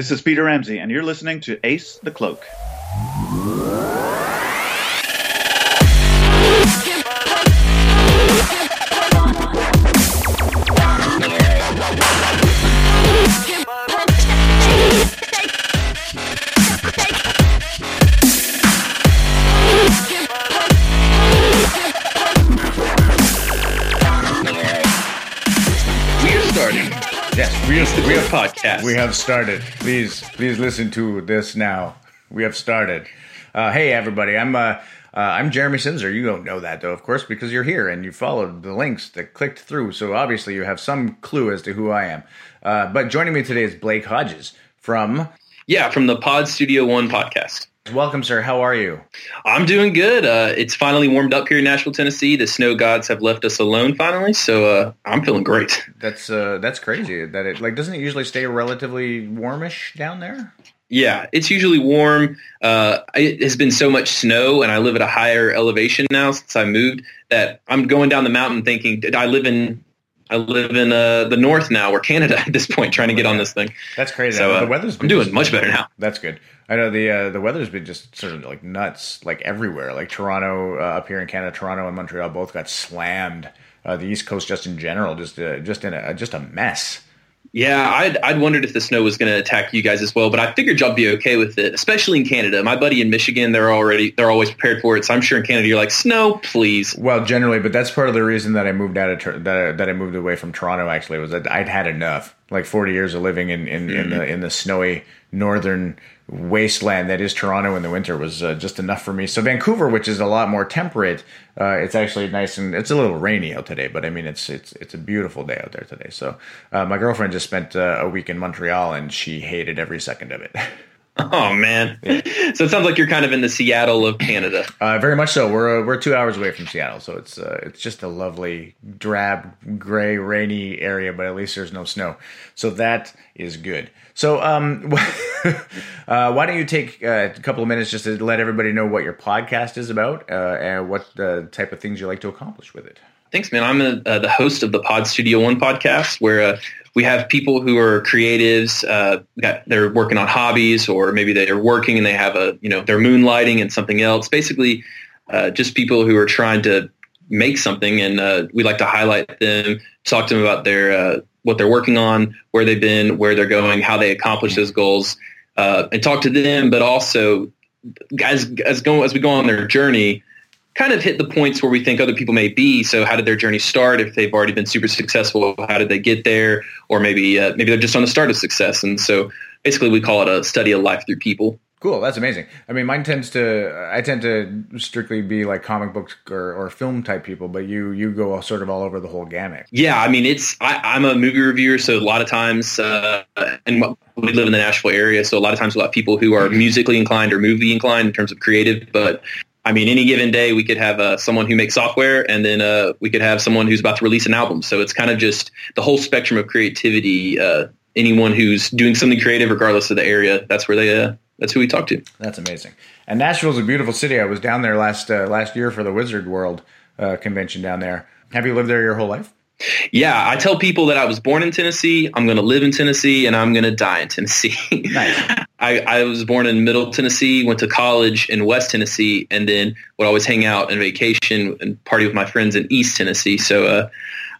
This is Peter Ramsey, and you're listening to Ace the Cloak. Podcast. we have started. Please, please listen to this now. We have started. Uh, hey, everybody. I'm uh, uh, I'm Jeremy Simser. You don't know that though, of course, because you're here and you followed the links that clicked through. So obviously, you have some clue as to who I am. Uh, but joining me today is Blake Hodges from. yeah, from the Pod Studio One podcast. Welcome, sir. How are you? I'm doing good. Uh, it's finally warmed up here in Nashville, Tennessee. The snow gods have left us alone finally, so uh, I'm feeling great. That's uh, that's crazy. That it like doesn't it usually stay relatively warmish down there? Yeah, it's usually warm. Uh, it has been so much snow, and I live at a higher elevation now since I moved. That I'm going down the mountain thinking, I live in? I live in uh, the north now, or Canada at this point, trying to get on this thing. That's crazy. So uh, the weather's I'm been doing just- much better now. That's good. I know the uh, the weather's been just sort of like nuts, like everywhere. Like Toronto uh, up here in Canada, Toronto and Montreal both got slammed. Uh, the East Coast, just in general, just uh, just in a just a mess. Yeah, I'd, I'd wondered if the snow was going to attack you guys as well, but I figured y'all be okay with it, especially in Canada. My buddy in Michigan, they're already they're always prepared for it. So I'm sure in Canada you're like snow, please. Well, generally, but that's part of the reason that I moved out of that I, that I moved away from Toronto. Actually, was that I'd had enough. Like forty years of living in in, in hmm. the in the snowy northern wasteland that is Toronto in the winter was uh, just enough for me. So Vancouver, which is a lot more temperate, uh, it's actually nice and it's a little rainy out today, but I mean it's it's it's a beautiful day out there today. So uh, my girlfriend just spent uh, a week in Montreal and she hated every second of it. Oh man. So it sounds like you're kind of in the Seattle of Canada. Uh, very much so. We're uh, we're two hours away from Seattle, so it's uh, it's just a lovely drab, gray, rainy area. But at least there's no snow, so that is good. So, um, uh, why don't you take uh, a couple of minutes just to let everybody know what your podcast is about uh, and what type of things you like to accomplish with it? Thanks, man. I'm a, uh, the host of the Pod Studio One podcast, where uh, we have people who are creatives. Uh, that they're working on hobbies, or maybe they're working and they have a you know they're moonlighting and something else. Basically, uh, just people who are trying to make something, and uh, we like to highlight them, talk to them about their uh, what they're working on, where they've been, where they're going, how they accomplish those goals, uh, and talk to them, but also as as go as we go on their journey kind of hit the points where we think other people may be. So how did their journey start? If they've already been super successful, how did they get there? Or maybe uh, maybe they're just on the start of success. And so basically, we call it a study of life through people. Cool, that's amazing. I mean, mine tends to I tend to strictly be like comic book or, or film type people, but you you go sort of all over the whole gamut. Yeah, I mean, it's I, I'm a movie reviewer, so a lot of times, uh, and we live in the Nashville area, so a lot of times we have people who are musically inclined or movie inclined in terms of creative. But I mean, any given day, we could have uh, someone who makes software, and then uh, we could have someone who's about to release an album. So it's kind of just the whole spectrum of creativity. Uh, anyone who's doing something creative, regardless of the area, that's where they uh, that's who we talk to. That's amazing. And Nashville's a beautiful city. I was down there last uh, last year for the Wizard World uh, convention down there. Have you lived there your whole life? Yeah, I tell people that I was born in Tennessee, I'm going to live in Tennessee, and I'm going to die in Tennessee. Nice. I, I was born in Middle Tennessee, went to college in West Tennessee, and then would always hang out and vacation and party with my friends in East Tennessee. So uh,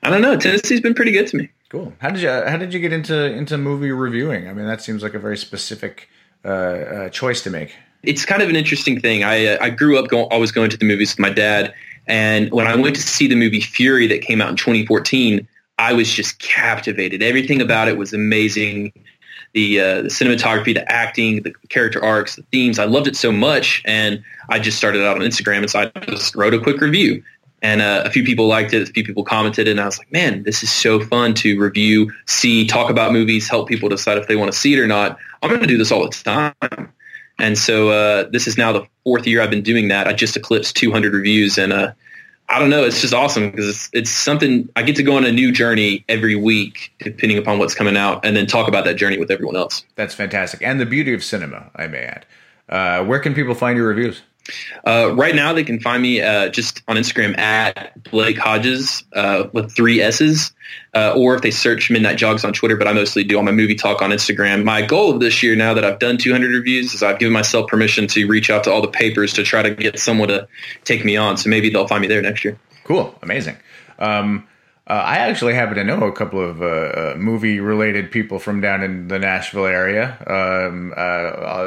I don't know. Tennessee's been pretty good to me. Cool. How did you How did you get into into movie reviewing? I mean, that seems like a very specific uh, uh, choice to make. It's kind of an interesting thing. I uh, I grew up going, always going to the movies with my dad, and when I went to see the movie Fury that came out in 2014, I was just captivated. Everything about it was amazing. The, uh, the cinematography, the acting, the character arcs, the themes. I loved it so much, and I just started out on Instagram, and so I just wrote a quick review. And uh, a few people liked it, a few people commented, and I was like, man, this is so fun to review, see, talk about movies, help people decide if they want to see it or not. I'm going to do this all the time. And so uh, this is now the fourth year I've been doing that. I just eclipsed 200 reviews, and uh, I don't know. It's just awesome because it's it's something I get to go on a new journey every week, depending upon what's coming out, and then talk about that journey with everyone else. That's fantastic. And the beauty of cinema, I may add. Uh, where can people find your reviews? Uh, right now, they can find me uh, just on Instagram at Blake Hodges uh, with three S's, uh, or if they search Midnight Jogs on Twitter. But I mostly do all my movie talk on Instagram. My goal of this year, now that I've done 200 reviews, is I've given myself permission to reach out to all the papers to try to get someone to take me on. So maybe they'll find me there next year. Cool, amazing. Um, uh, I actually happen to know a couple of uh, movie-related people from down in the Nashville area. Um,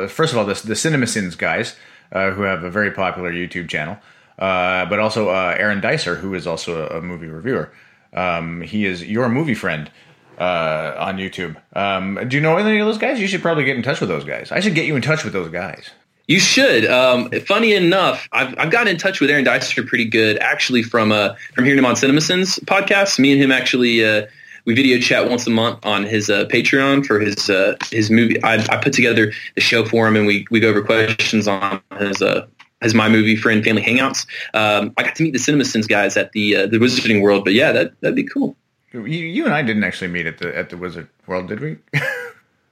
first of all, the, the CinemaSins guys, uh, who have a very popular YouTube channel, but also Aaron Dicer, who is also a, movie reviewer. Um, he is your movie friend on YouTube. Um, do you know any of those guys? You should probably get in touch with those guys. I should get you in touch with those guys. You should. Um, funny enough, I've, I've gotten in touch with Aaron Dicer pretty good, actually from uh, from hearing him on CinemaSins podcast. Me and him actually uh, we video chat once a month on his uh, Patreon for his uh, his movie. I, I, put together the show for him, and we, we go over questions on his uh, his my movie friend family hangouts. Um, I got to meet the CinemaSins guys at the uh, the Wizarding World, but yeah, that that'd be cool. You, you and I didn't actually meet at the at the Wizard World, did we?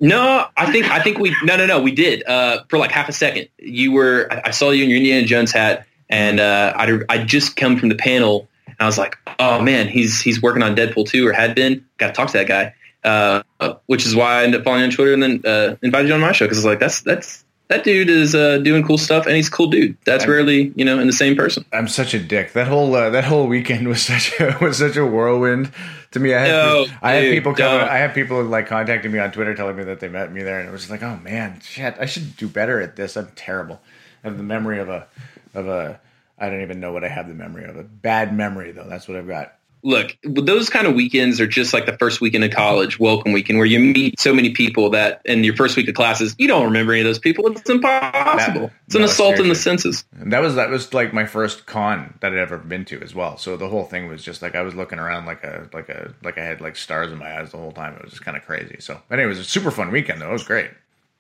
No, I think I think we no no no we did uh, for like half a second. You were I, I saw you in your Indiana Jones hat, and uh, I I just come from the panel, and I was like, oh man, he's he's working on Deadpool two or had been. Got to talk to that guy, uh, which is why I ended up following on Twitter and then uh, invited you on my show because I was like, that's that's that dude is uh, doing cool stuff and he's a cool dude. That's I'm, rarely, you know, in the same person. I'm such a dick. That whole uh, that whole weekend was such a was such a whirlwind to me. I had no, I had people coming, I had people like contacting me on Twitter telling me that they met me there, and it was like, oh man, shit, I should do better at this. I'm terrible. I have the memory of a of a I don't even know what I have the memory of. A bad memory though. That's what I've got look, those kind of weekends are just like the first weekend of college, welcome weekend, where you meet so many people that in your first week of classes, you don't remember any of those people. It's impossible. That, it's an no, assault seriously. in the senses. And that was that was like my first con that I'd ever been to as well. So the whole thing was just like I was looking around like a like a like I had like stars in my eyes the whole time. It was just kind of crazy. So, anyway, it was a super fun weekend though. It was great.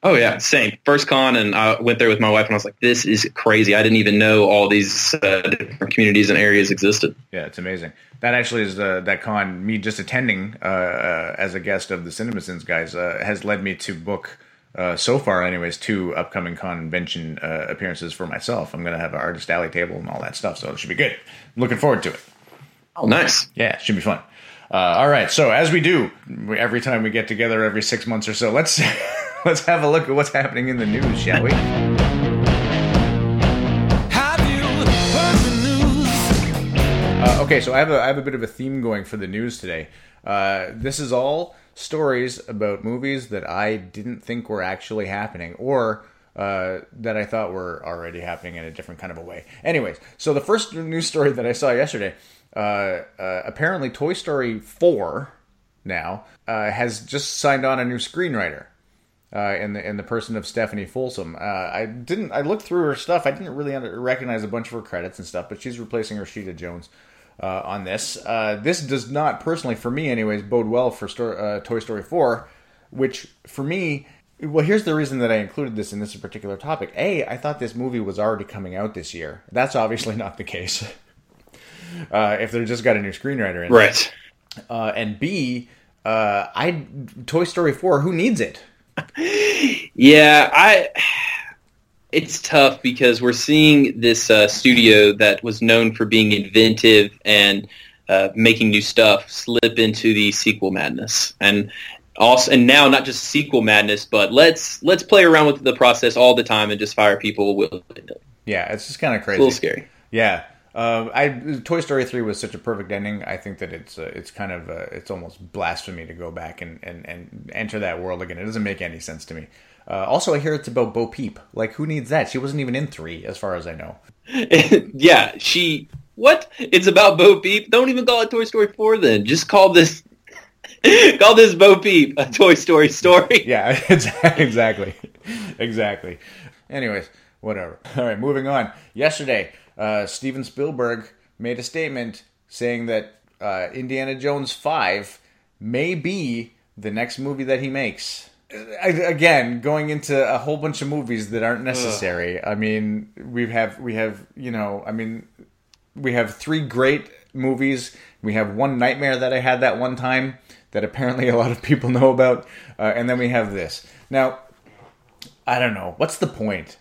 Oh yeah, same. First con, and I went there with my wife, and I was like, "This is crazy! I didn't even know all these uh, different communities and areas existed." Yeah, it's amazing. That actually is uh, that con. Me just attending uh, uh as a guest of the CinemaSins guys uh, has led me to book. Uh, so far, anyways, two upcoming convention appearances for myself. I'm going to have an artist alley table and all that stuff, so it should be good. I'm looking forward to it. Oh, nice. Yeah, should be fun. all right, so as we do every time we get together every six months or so, let's let's have a look at what's happening in the news, shall we? Uh, okay, so I have a I have a bit of a theme going for the news today. Uh, this is all stories about movies that I didn't think were actually happening, or uh, that I thought were already happening in a different kind of a way. Anyways, so the first news story that I saw yesterday, uh, uh, apparently Toy Story four now uh, has just signed on a new screenwriter uh, in the in the person of Stephanie Folsom. Uh, I didn't. I looked through her stuff. I didn't really under, recognize a bunch of her credits and stuff, but she's replacing Rashida Jones uh, on this. Uh, this does not personally, for me, anyways, bode well for uh, Toy Story Four, which for me. Well, here's the reason that I included this in this particular topic. A, I thought this movie was already coming out this year. That's obviously not the case. Uh, if they just got a new screenwriter in, right? and B, I Toy Story Four. Who needs it? yeah, I. It's tough because we're seeing this uh, studio that was known for being inventive and uh, making new stuff slip into the sequel madness, and also, and now not just sequel madness, but let's let's play around with the process all the time and just fire people willy Yeah, it's just kind of crazy. It's a little scary. Yeah, uh, I Toy Story three was such a perfect ending. I think that it's uh, it's kind of uh, it's almost blasphemy to go back and, and, and enter that world again. It doesn't make any sense to me. Uh, also, I hear it's about Bo Peep. Like, who needs that? She wasn't even in three, as far as I know. yeah, she. What? It's about Bo Peep. Don't even call it Toy Story four. Then just call this. call this Bo Peep a Toy Story story. yeah, exactly, exactly. Anyways, whatever. All right, moving on. Yesterday uh, Steven Spielberg made a statement saying that uh, Indiana Jones 5 may be the next movie that he makes. I, again, going into a whole bunch of movies that aren't necessary. Ugh. I mean, we have we have you know, I mean, we have three great movies. We have one nightmare that I had that one time that apparently a lot of people know about, uh, and then we have this. Now, I don't know what's the point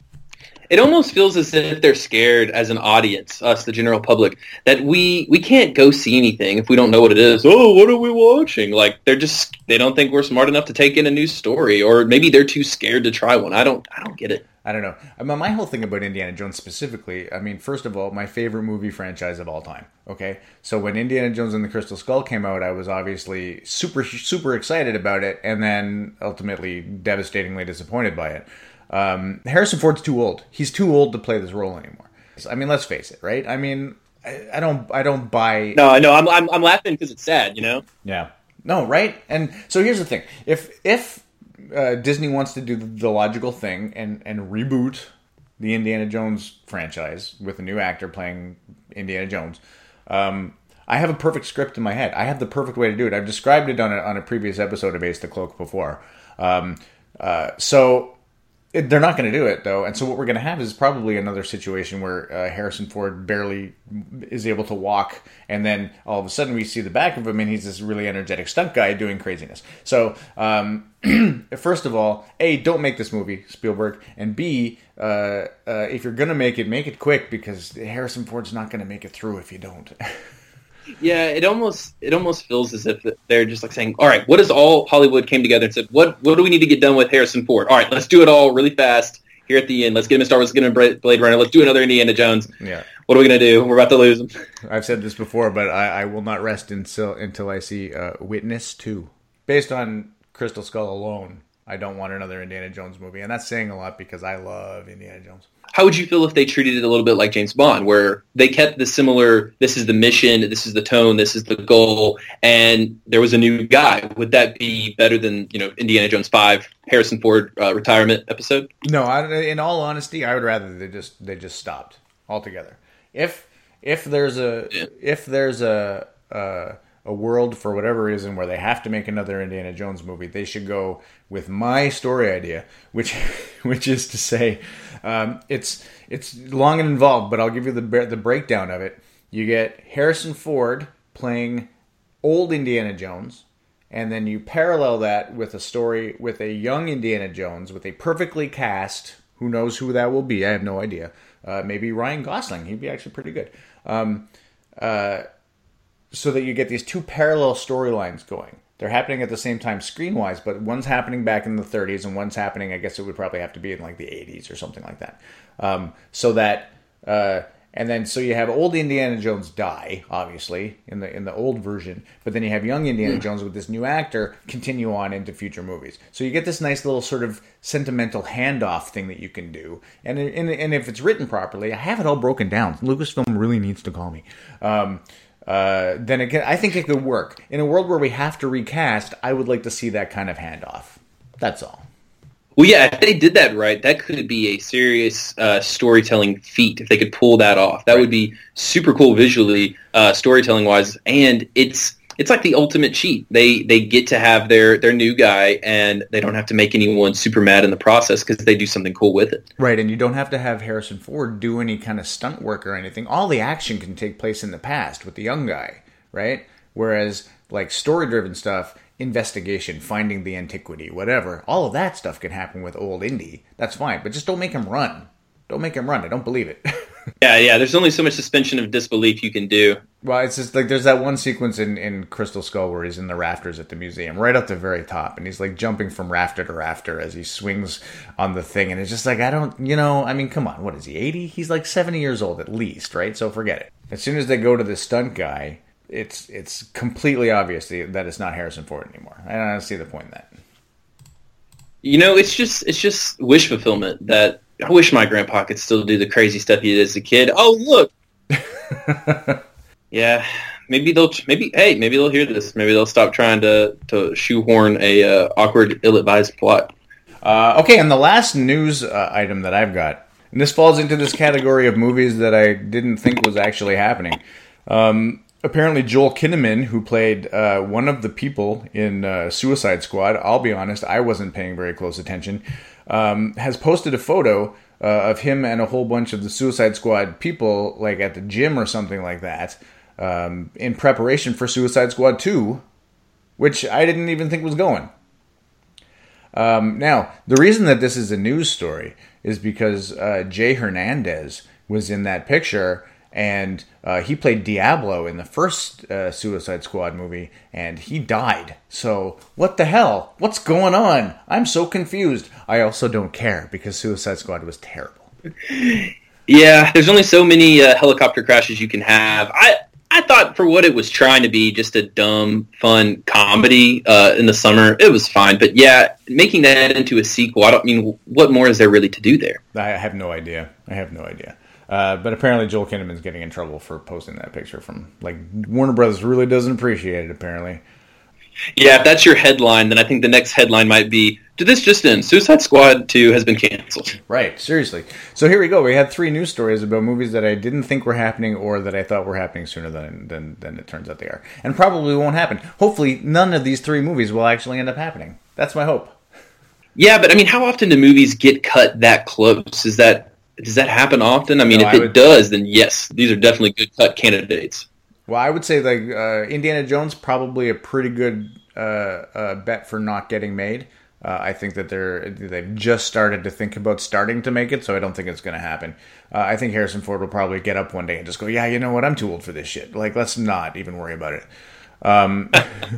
it almost feels as if they're scared as an audience, us, the general public, that we we can't go see anything if we don't know what it is. Oh, what are we watching? Like they're just they don't think we're smart enough to take in a new story, or maybe they're too scared to try one. I don't I don't get it. I don't know. I mean, my whole thing about Indiana Jones specifically, I mean, first of all, my favorite movie franchise of all time. Okay, so when Indiana Jones and the Crystal Skull came out, I was obviously super super excited about it, and then ultimately devastatingly disappointed by it. Um, Harrison Ford's too old. He's too old to play this role anymore. I mean, let's face it, right? I mean, I, I don't, I don't buy. No, I know. I'm, I'm, I'm laughing because it's sad. You know. Yeah. No, right? And so here's the thing: if if uh, Disney wants to do the logical thing and and reboot the Indiana Jones franchise with a new actor playing Indiana Jones, um, I have a perfect script in my head. I have the perfect way to do it. I've described it on a, on a previous episode of Ace the Cloak before. Um, uh, so it, they're not going to do it though, and so what we're going to have is probably another situation where uh, Harrison Ford barely is able to walk, and then all of a sudden we see the back of him, and he's this really energetic stunt guy doing craziness. So, um, first of all, a don't make this movie, Spielberg, and b uh, uh, if you're going to make it, make it quick because Harrison Ford's not going to make it through if you don't. Yeah, it almost it almost feels as if they're just like saying, "All right, what is all Hollywood came together and said, what what do we need to get done with Harrison Ford? All right, let's do it all really fast here at the end. Let's get him a Star Wars, let's get him a Blade Runner, let's do another Indiana Jones. Yeah, what are we gonna do? We're about to lose him. I've said this before, but I, I will not rest until until I see uh, Witness two, based on Crystal Skull alone. I don't want another Indiana Jones movie, and that's saying a lot because I love Indiana Jones. How would you feel if they treated it a little bit like James Bond, where they kept the similar, this is the mission, this is the tone, this is the goal, and there was a new guy? Would that be better than, you know, Indiana Jones 5, Harrison Ford uh, retirement episode? No, I, in all honesty, I would rather they just they just stopped altogether. If if there's a yeah. if there's a uh, a world for whatever reason where they have to make another Indiana Jones movie, they should go with my story idea, which which is to say, um, it's it's long and involved, but I'll give you the the breakdown of it. You get Harrison Ford playing old Indiana Jones, and then you parallel that with a story with a young Indiana Jones with a perfectly cast. Who knows who that will be? I have no idea. Uh, maybe Ryan Gosling. He'd be actually pretty good. Um, uh, so that you get these two parallel storylines going. They're happening at the same time screen wise, but one's happening back in the 30s and one's happening, I guess it would probably have to be in like the 80s or something like that. Um, so that, uh, and then so you have old Indiana Jones die, obviously in the in the old version, but then you have young Indiana mm. Jones with this new actor continue on into future movies. So you get this nice little sort of sentimental handoff thing that you can do, and and, and if it's written properly, I have it all broken down. Lucasfilm really needs to call me. Um, uh, then again, I think it could work. In a world where we have to recast, I would like to see that kind of handoff. That's all. Well, yeah, if they did that right, that could be a serious uh, storytelling feat if they could pull that off. That right. would be super cool visually, uh, storytelling wise, and it's it's like the ultimate cheat. They they get to have their their new guy, and they don't have to make anyone super mad in the process because they do something cool with it. Right, and you don't have to have Harrison Ford do any kind of stunt work or anything. All the action can take place in the past with the young guy, right? Whereas like story driven stuff, investigation, finding the antiquity, whatever, all of that stuff can happen with old Indy. That's fine, but just don't make him run. Don't make him run. I don't believe it. yeah, yeah. There's only so much suspension of disbelief you can do. Well, it's just like there's that one sequence in, in Crystal Skull where he's in the rafters at the museum, right at the very top, and he's like jumping from rafter to rafter as he swings on the thing, and it's just like I don't, you know, I mean, come on, what is he, 80? He's like 70 years old at least, right? So forget it. As soon as they go to the stunt guy, it's it's completely obvious that it's not Harrison Ford anymore. I don't see the point in that. You know, it's just it's just wish fulfillment that I wish my grandpa could still do the crazy stuff he did as a kid. Oh, look. yeah, maybe they'll maybe hey maybe they'll hear this. Maybe they'll stop trying to to shoehorn a uh, awkward, ill-advised plot. Uh, okay, and the last news uh, item that I've got, and this falls into this category of movies that I didn't think was actually happening. Um, apparently, Joel Kinnaman, who played uh, one of the people in uh, Suicide Squad, I'll be honest, I wasn't paying very close attention um, has posted a photo uh, of him and a whole bunch of the Suicide Squad people, like at the gym or something like that, um, in preparation for Suicide Squad 2, which I didn't even think was going. Um, now, the reason that this is a news story is because uh, Jay Hernandez was in that picture, and uh, he played Diablo in the first uh, Suicide Squad movie, and he died. So, what the hell? What's going on? I'm so confused. I also don't care because Suicide Squad was terrible. Yeah, there's only so many uh, helicopter crashes you can have. I I thought for what it was trying to be, just a dumb, fun comedy uh, in the summer, it was fine. But yeah, making that into a sequel, I don't mean what more is there really to do there? I have no idea. I have no idea. Uh, but apparently Joel Kinnaman's getting in trouble for posting that picture from like Warner Brothers really doesn't appreciate it apparently. Yeah, if that's your headline, then I think the next headline might be Did this just end? Suicide Squad 2 has been canceled. Right, seriously. So here we go. We had three news stories about movies that I didn't think were happening or that I thought were happening sooner than, than, than it turns out they are. And probably won't happen. Hopefully, none of these three movies will actually end up happening. That's my hope. Yeah, but I mean, how often do movies get cut that close? Is that does that happen often? I mean, No, if I it would- does, then yes, these are definitely good cut candidates. Well, I would say like uh, Indiana Jones probably a pretty good uh, uh, bet for not getting made. Uh, I think that they're they've just started to think about starting to make it, so I don't think it's going to happen. Uh, I think Harrison Ford will probably get up one day and just go, "Yeah, you know what? I'm too old for this shit. Like, let's not even worry about it." Um,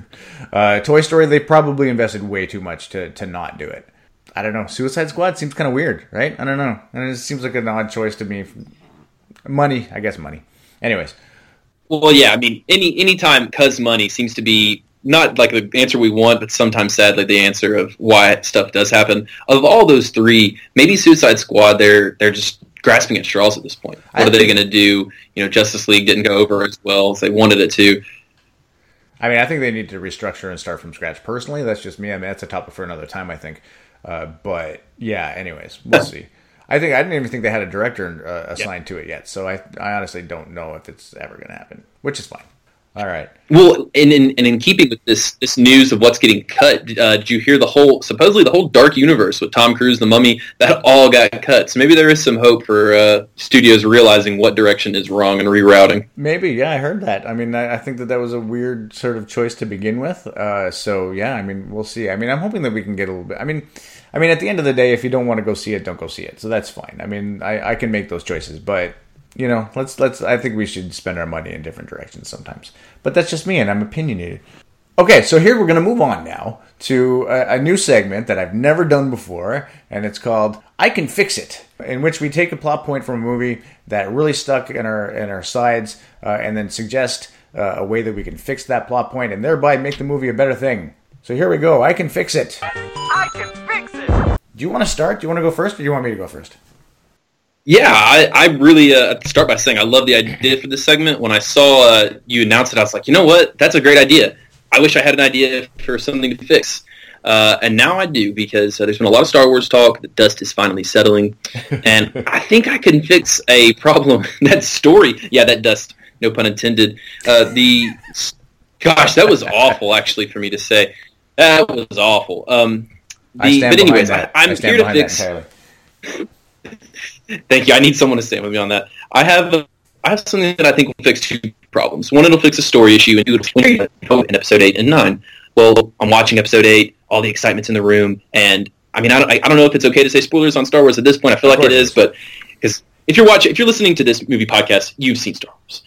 uh, Toy Story, they probably invested way too much to to not do it. I don't know. Suicide Squad seems kind of weird, right? I don't know. And it seems like an odd choice to me. Money, I guess, money. Anyways. Well, yeah, I mean, any anytime cuz money seems to be not like the answer we want, but sometimes sadly the answer of why stuff does happen. Of all those three, maybe Suicide Squad, they're they're just grasping at straws at this point. What I are they going to do? You know, Justice League didn't go over as well as they wanted it to. I mean, I think they need to restructure and start from scratch. Personally, that's just me. I mean, that's a topic for another time, I think. Uh, but yeah, anyways, we'll see. I think I didn't even think they had a director uh, assigned to it yet, so I, I honestly don't know if it's ever going to happen, which is fine. All right. Well, and in, and in keeping with this this news of what's getting cut, uh, did you hear the whole supposedly the whole Dark Universe with Tom Cruise, the Mummy, that all got cut? So maybe there is some hope for uh, studios realizing what direction is wrong and rerouting. Maybe, yeah, I heard that. I mean, I, I think that that was a weird sort of choice to begin with. Uh, so yeah, I mean, we'll see. I mean, I'm hoping that we can get a little bit. I mean, I mean, at the end of the day, if you don't want to go see it, don't go see it. So that's fine. I mean, I, I can make those choices, but you know, let's let's. I think we should spend our money in different directions sometimes. But that's just me, and I'm opinionated. Okay, so here we're going to move on now to a, a new segment that I've never done before, and it's called "I Can Fix It," in which we take a plot point from a movie that really stuck in our in our sides, uh, and then suggest uh, a way that we can fix that plot point, and thereby make the movie a better thing. So here we go. I can fix it. I can fix it. Do you want to start? Do you want to go first, or do you want me to go first? Yeah, I, I really uh, start by saying I love the idea for this segment. When I saw uh, you announce it, I was like, you know what? That's a great idea. I wish I had an idea for something to fix. Uh, and now I do because uh, there's been a lot of Star Wars talk. The dust is finally settling, and I think I can fix a problem. that story, yeah, that dust. No pun intended. Uh, the gosh, that was awful. Actually, for me to say, that was awful. Um, the, I stand but anyways, that. I, stand here to fix. Thank you. I need someone to stand with me on that. I have uh, I have something that I think will fix two problems. One, it'll fix a story issue, and two, it'll fix in episode eight and nine. Well, I'm watching episode eight. All the excitement's in the room, and I mean, I don't, I don't know if it's okay to say spoilers on Star Wars at this point. I feel like it is, is. but because if you're watching, if you're listening to this movie podcast, you've seen Star Wars.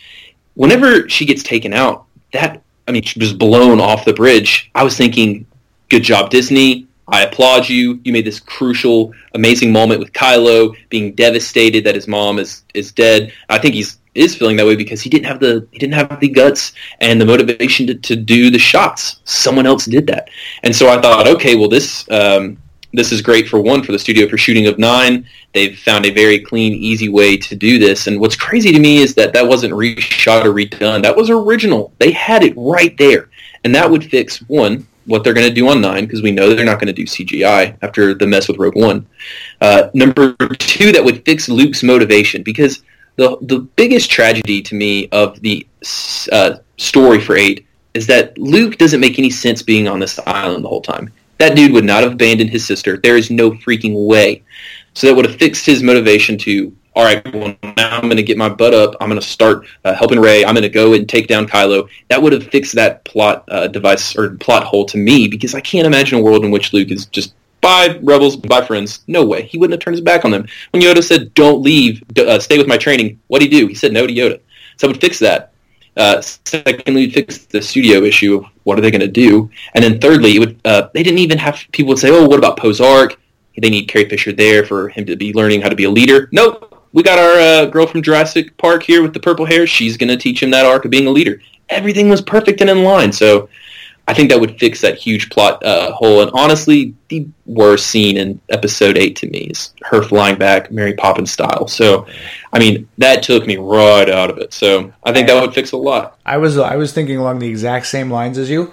Whenever she gets taken out, that I mean, she was blown off the bridge. I was thinking, good job, Disney. I applaud you. You made this crucial, amazing moment with Kylo being devastated that his mom is is dead. I think he's is feeling that way because he didn't have the he didn't have the guts and the motivation to, to do the shots. Someone else did that, and so I thought, okay, well this um, this is great for one for the studio for shooting of nine. They've found a very clean, easy way to do this. And what's crazy to me is that that wasn't reshot or redone. That was original. They had it right there, and that would fix one what they're going to do on nine because we know they're not going to do CGI after the mess with Rogue One. Uh, number two, that would fix Luke's motivation because the the biggest tragedy to me of the uh, story for eight is that Luke doesn't make any sense being on this island the whole time. That dude would not have abandoned his sister. There is no freaking way. So that would have fixed his motivation to, all right, well, now I'm going to get my butt up. I'm going to start uh, helping Rey. I'm going to go and take down Kylo. That would have fixed that plot uh, device or plot hole to me because I can't imagine a world in which Luke is just bye Rebels, bye friends. No way. He wouldn't have turned his back on them. When Yoda said, "Don't leave, uh, stay with my training," what did he do? He said no to Yoda. So I would fix that. Uh, secondly, fix the studio issue of what are they going to do, and then thirdly, would uh, they didn't even have people would say, "Oh, what about Poe's arc? They need Carrie Fisher there for him to be learning how to be a leader." Nope, we got our uh, girl from Jurassic Park here with the purple hair. She's going to teach him that arc of being a leader. Everything was perfect and in line. So I think that would fix that huge plot uh, hole. And honestly, the worst scene in episode eight to me is her flying back Mary Poppins style. So, I mean, that took me right out of it. So I think that would fix a lot. I was I was thinking along the exact same lines as you,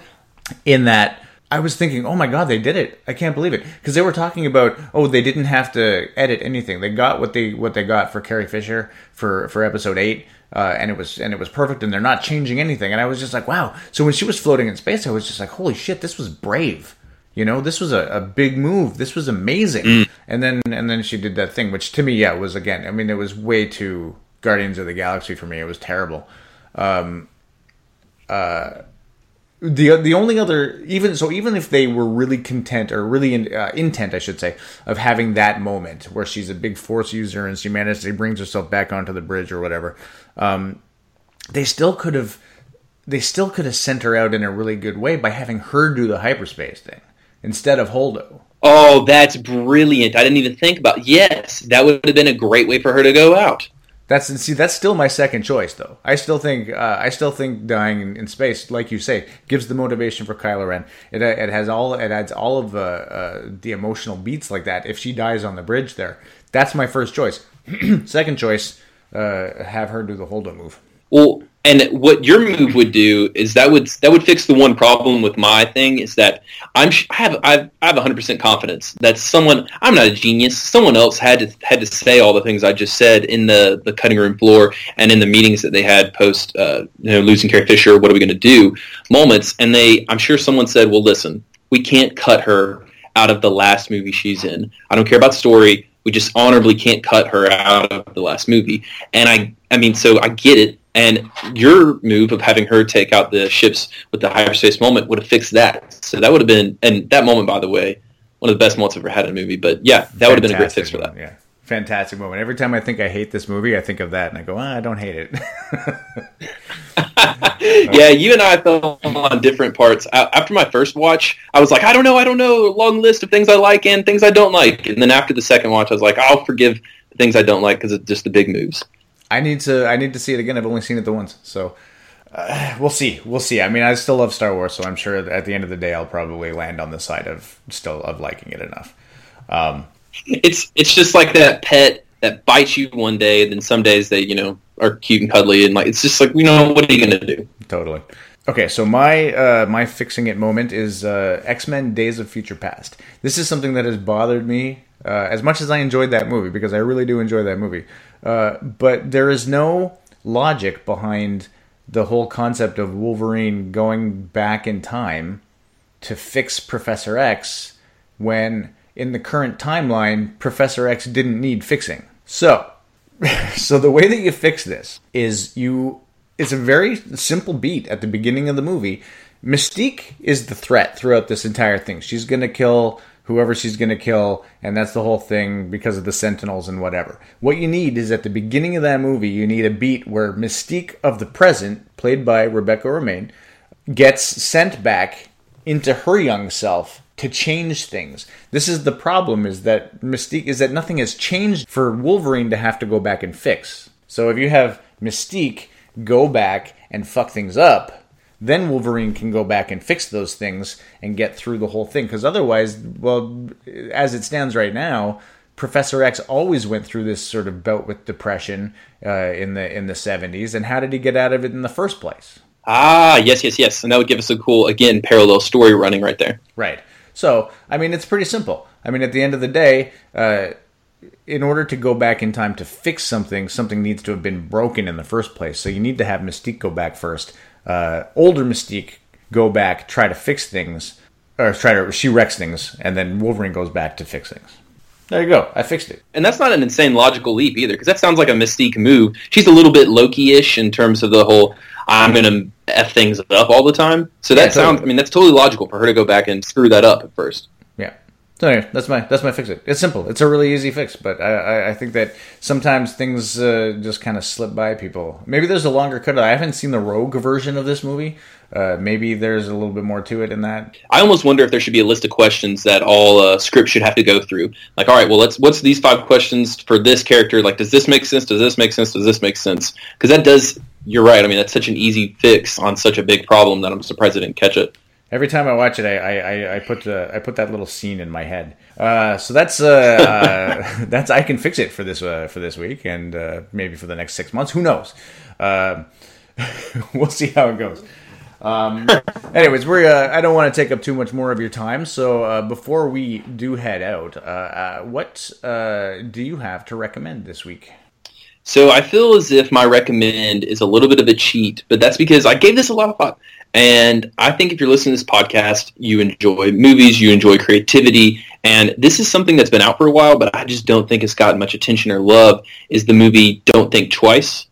in that I was thinking, oh my god, they did it! I can't believe it because they were talking about, oh, they didn't have to edit anything. They got what they what they got for Carrie Fisher for for episode eight, uh, and it was and it was perfect, and they're not changing anything. And I was just like, wow. So when she was floating in space, I was just like, holy shit, this was brave. You know, this was a, a big move. This was amazing. And then and then she did that thing, which to me, yeah, was again. I mean, it was way too Guardians of the Galaxy for me. It was terrible. Um, uh, the the only other even so even if they were really content or really in, uh, intent I should say of having that moment where she's a big force user and she manages to brings herself back onto the bridge or whatever um, they still could have they still could have sent her out in a really good way by having her do the hyperspace thing instead of Holdo Oh, that's brilliant. I didn't even think about. Yes, that would have been a great way for her to go out. That's see, that's still my second choice, though. I still think uh, I still think dying in, in, space, like you say, gives the motivation for Kylo Ren. It, it has all it adds all of uh, uh, the emotional beats like that. If she dies on the bridge, there, that's my first choice. second choice, uh, have her do the Holdo move. Well, and what your move would do is that would that would fix the one problem with my thing is that I'm I have I've, I have 100 percent confidence that someone I'm not a genius. Someone else had to had to say all the things I just said in the the cutting room floor and in the meetings that they had post uh, you know losing Carrie Fisher what are we going to do? Moments and they I'm sure someone said well listen we can't cut her out of the last movie she's in. I don't care about story. We just honorably can't cut her out of the last movie. And I I mean so I get it and your move of having her take out the ships with the hyperspace moment would have fixed that. So that would have been, and that moment, by the way, one of the best moments I've ever had in a movie. But yeah, that Fantastic would have been a great fix for that. Yeah. Fantastic moment. Every time I think I hate this movie, I think of that and I go, ah, I don't hate it. yeah, you and I fell on different parts. After my first watch, I was like, I don't know, I don't know, long list of things I like and things I don't like. And then after the second watch, I was like, I'll forgive the things I don't like because it's just the big moves. I need to I need to see it again. I've only seen it the once, so uh, we'll see. We'll see. I mean, I still love Star Wars, so I'm sure at the end of the day, I'll probably land on the side of still of liking it enough. Um, it's it's just like that pet that bites you one day, and then some days they you know are cute and cuddly, and like it's just like you know what are you gonna do? Totally. Okay, so my uh, my fixing it moment is uh, X Men: Days of Future Past. This is something that has bothered me uh, as much as I enjoyed that movie because I really do enjoy that movie. Uh, but there is no logic behind the whole concept of Wolverine going back in time to fix Professor X when in the current timeline Professor X didn't need fixing. So, so the way that you fix this is you it's a very simple beat at the beginning of the movie. Mystique is the threat throughout this entire thing. She's going to kill whoever she's going to kill, and that's the whole thing because of the Sentinels and whatever. What you need is at the beginning of that movie, you need a beat where Mystique of the present, played by Rebecca Romijn, gets sent back into her young self to change things. This is the problem is that Mystique is that nothing has changed for Wolverine to have to go back and fix. So if you have Mystique go back and fuck things up, then Wolverine can go back and fix those things and get through the whole thing. Because otherwise, well, as it stands right now, Professor X always went through this sort of bout with depression uh, in the in the seventies. And how did he get out of it in the first place? Ah, yes, yes, yes. And that would give us a cool, again, parallel story running right there. Right. So, I mean, it's pretty simple. I mean, at the end of the day, uh, in order to go back in time to fix something, something needs to have been broken in the first place. So you need to have Mystique go back first uh, older Mystique go back, try to fix things, or try to she wrecks things, and then Wolverine goes back to fix things. There you go. I fixed it. And that's not an insane logical leap either, because that sounds like a Mystique move. She's a little bit Loki-ish in terms of the whole I'm going to f things up all the time. So that yeah, sounds. Totally. I mean, that's totally logical for her to go back and screw that up at first. Anyway, that's my that's my fix it. It's simple. It's a really easy fix, but I I, I think that sometimes things uh, just kind of slip by people. Maybe there's a longer cut. I haven't seen the Rogue version of this movie. Uh, maybe there's a little bit more to it in that. I almost wonder if there should be a list of questions that all uh, scripts should have to go through. Like, all right, well, let's what's these five questions for this character? Like, does this make sense? Does this make sense? Does this make sense? Because that does. You're right. I mean, that's such an easy fix on such a big problem that I'm surprised I didn't catch it. Every time I watch it, I I, I put I put that little scene in my head. Uh, so that's uh, uh, that's I can fix it for this uh, for this week and uh, maybe for the next six months. Who knows? Uh, we'll see how it goes. Um, anyways, we're I don't want to take up too much more of your time. So before we do head out, what do you have to recommend this week? So I feel as if my recommend is a little bit of a cheat, but that's because I gave this a lot of thought. And I think if you're listening to this podcast, you enjoy movies, you enjoy creativity, and this is something that's been out for a while, but I just don't think it's gotten much attention or love. Is the movie Don't Think Twice?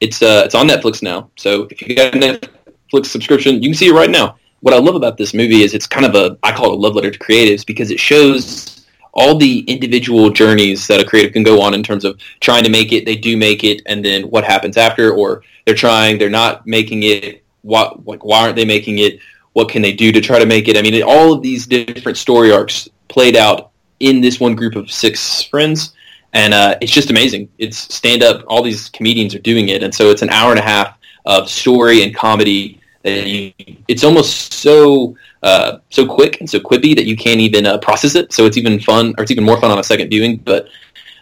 It's uh, it's on Netflix now, so if you got a Netflix subscription, you can see it right now. What I love about this movie is it's kind of a I call it a love letter to creatives because it shows all the individual journeys that a creative can go on in terms of trying to make it, they do make it, and then what happens after, or they're trying, they're not making it, what like why aren't they making it? What can they do to try to make it? I mean, all of these different story arcs played out in this one group of six friends, and uh, it's just amazing. It's stand up. All these comedians are doing it, and so it's an hour and a half of story and comedy. That you, it's almost so uh, so quick and so quippy that you can't even uh, process it. So it's even fun, or it's even more fun on a second viewing. But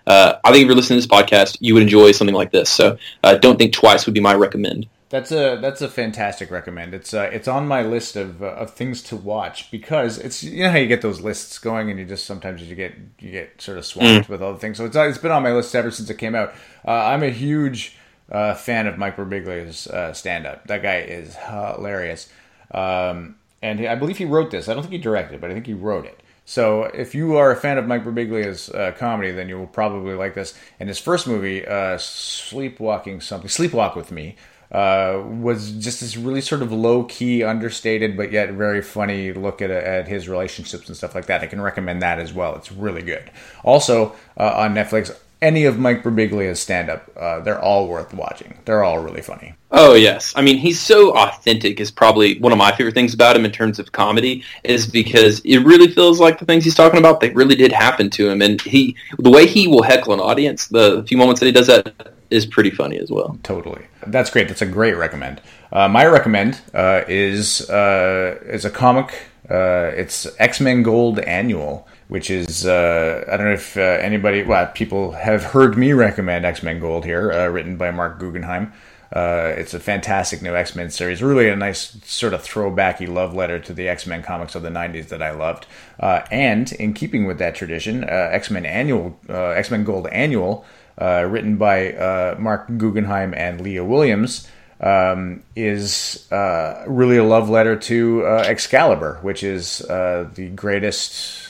uh, I think if you're listening to this podcast, you would enjoy something like this. So uh, don't think twice would be my recommend. That's a that's a fantastic recommend. It's uh, it's on my list of uh, of things to watch because it's you know how you get those lists going and you just sometimes you get you get sort of swamped with other things. So it's it's been on my list ever since it came out. Uh, I'm a huge uh, fan of Mike Birbiglia's uh, stand up. That guy is hilarious. Um, and I believe he wrote this. I don't think he directed, but I think he wrote it. So if you are a fan of Mike Birbiglia's uh, comedy, then you will probably like this. And his first movie, uh, Sleepwalking something, Sleepwalk with Me, uh, was just this really sort of low key, understated, but yet very funny look at at his relationships and stuff like that. I can recommend that as well. It's really good. Also uh, on Netflix, any of Mike Birbiglia's stand up, uh, they're all worth watching. They're all really funny. Oh yes, I mean he's so authentic. Is probably one of my favorite things about him in terms of comedy is because it really feels like the things he's talking about they really did happen to him, and he the way he will heckle an audience, the few moments that he does that is pretty funny as well. Totally, that's great. That's a great recommend. Uh, my recommend uh, is uh, is a comic. Uh, it's X Men Gold Annual, which is uh, I don't know if uh, anybody, well, people have heard me recommend X Men Gold here, uh, written by Marc Guggenheim. Uh, it's a fantastic new X Men series. Really a nice sort of throwbacky love letter to the X Men comics of the '90s that I loved. Uh, and in keeping with that tradition, uh, X Men Annual, X Men Gold Annual, written by Marc Guggenheim and Leah Williams, um, is really a love letter to Excalibur, which is the greatest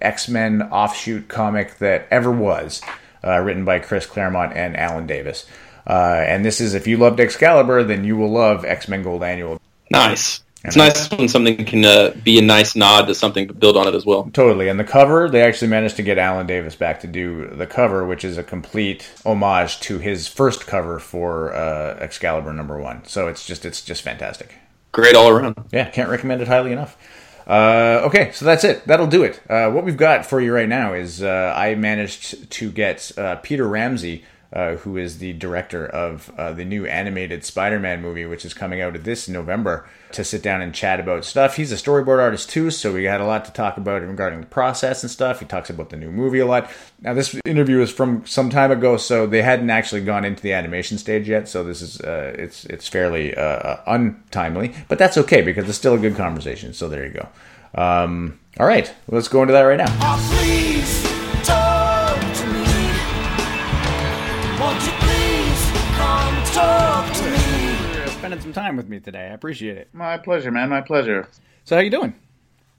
X Men offshoot comic that ever was, uh, written by Chris Claremont and Alan Davis. Uh, and this is if you loved Excalibur, then you will love X Men Gold Annual. Nice. It's nice when something can uh, be a nice nod to something, but build on it as well. Totally. And the cover, they actually managed to get Alan Davis back to do the cover, which is a complete homage to his first cover for uh, Excalibur number one. So it's just it's just fantastic. Great all around. Yeah, can't recommend it highly enough. Uh, okay, so that's it. That'll do it. Uh, what we've got for you right now is uh, I managed to get uh, Peter Ramsey, uh, who is the director of uh, the new animated Spider-Man movie, which is coming out this November, to sit down and chat about stuff. He's a storyboard artist too, so we had a lot to talk about regarding the process and stuff. He talks about the new movie a lot. Now, this interview is from some time ago, so they hadn't actually gone into the animation stage yet. So this is uh, it's it's fairly uh, untimely, but that's okay because it's still a good conversation. So there you go. Um, all right, let's go into that right now. Oh, some time with me today, I appreciate it. My pleasure, man. My pleasure. So how you doing?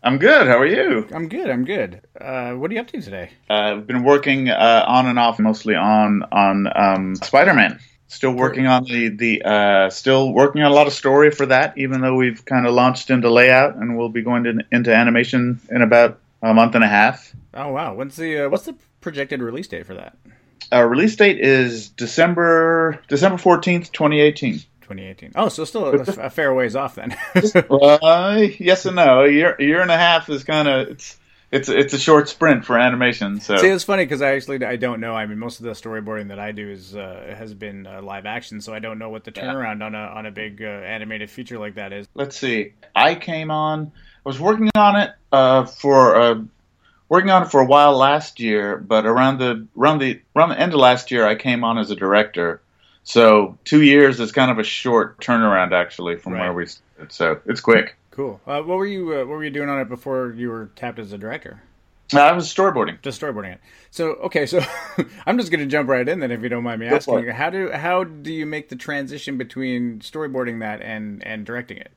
I'm good. How are you? I'm good. I'm good. Uh, what are you up to today? Uh, I've been working uh, on and off, mostly on on um, Spider-Man. Still working on the the uh, still working on a lot of story for that, even though we've kind of launched into layout and we'll be going to, into animation in about a month and a half. Oh wow, when's the uh, what's the projected release date for that? Uh, release date is December December fourteenth, twenty eighteen. 2018. Oh, so still a, a fair ways off then. uh, yes and no. A year, a year and a half is kind of it's it's it's a short sprint for animation. So See, it's funny because I actually I don't know. I mean, most of the storyboarding that I do is uh, has been uh, live action, so I don't know what the turnaround on a on a big uh, animated feature like that is. let's see. I came on. I was working on it uh, for uh, working on it for a while last year, but around the around the around the end of last year, I came on as a director. So two years is kind of a short turnaround, actually, from Right. where we started. So it's quick. Cool. Uh, what were you uh, What were you doing on it before you were tapped as a director? I was storyboarding. Just storyboarding it. So okay, so I'm just going to jump right in then, if you don't mind me Go asking. for you, it. How do how do you make the transition between storyboarding that and and directing it?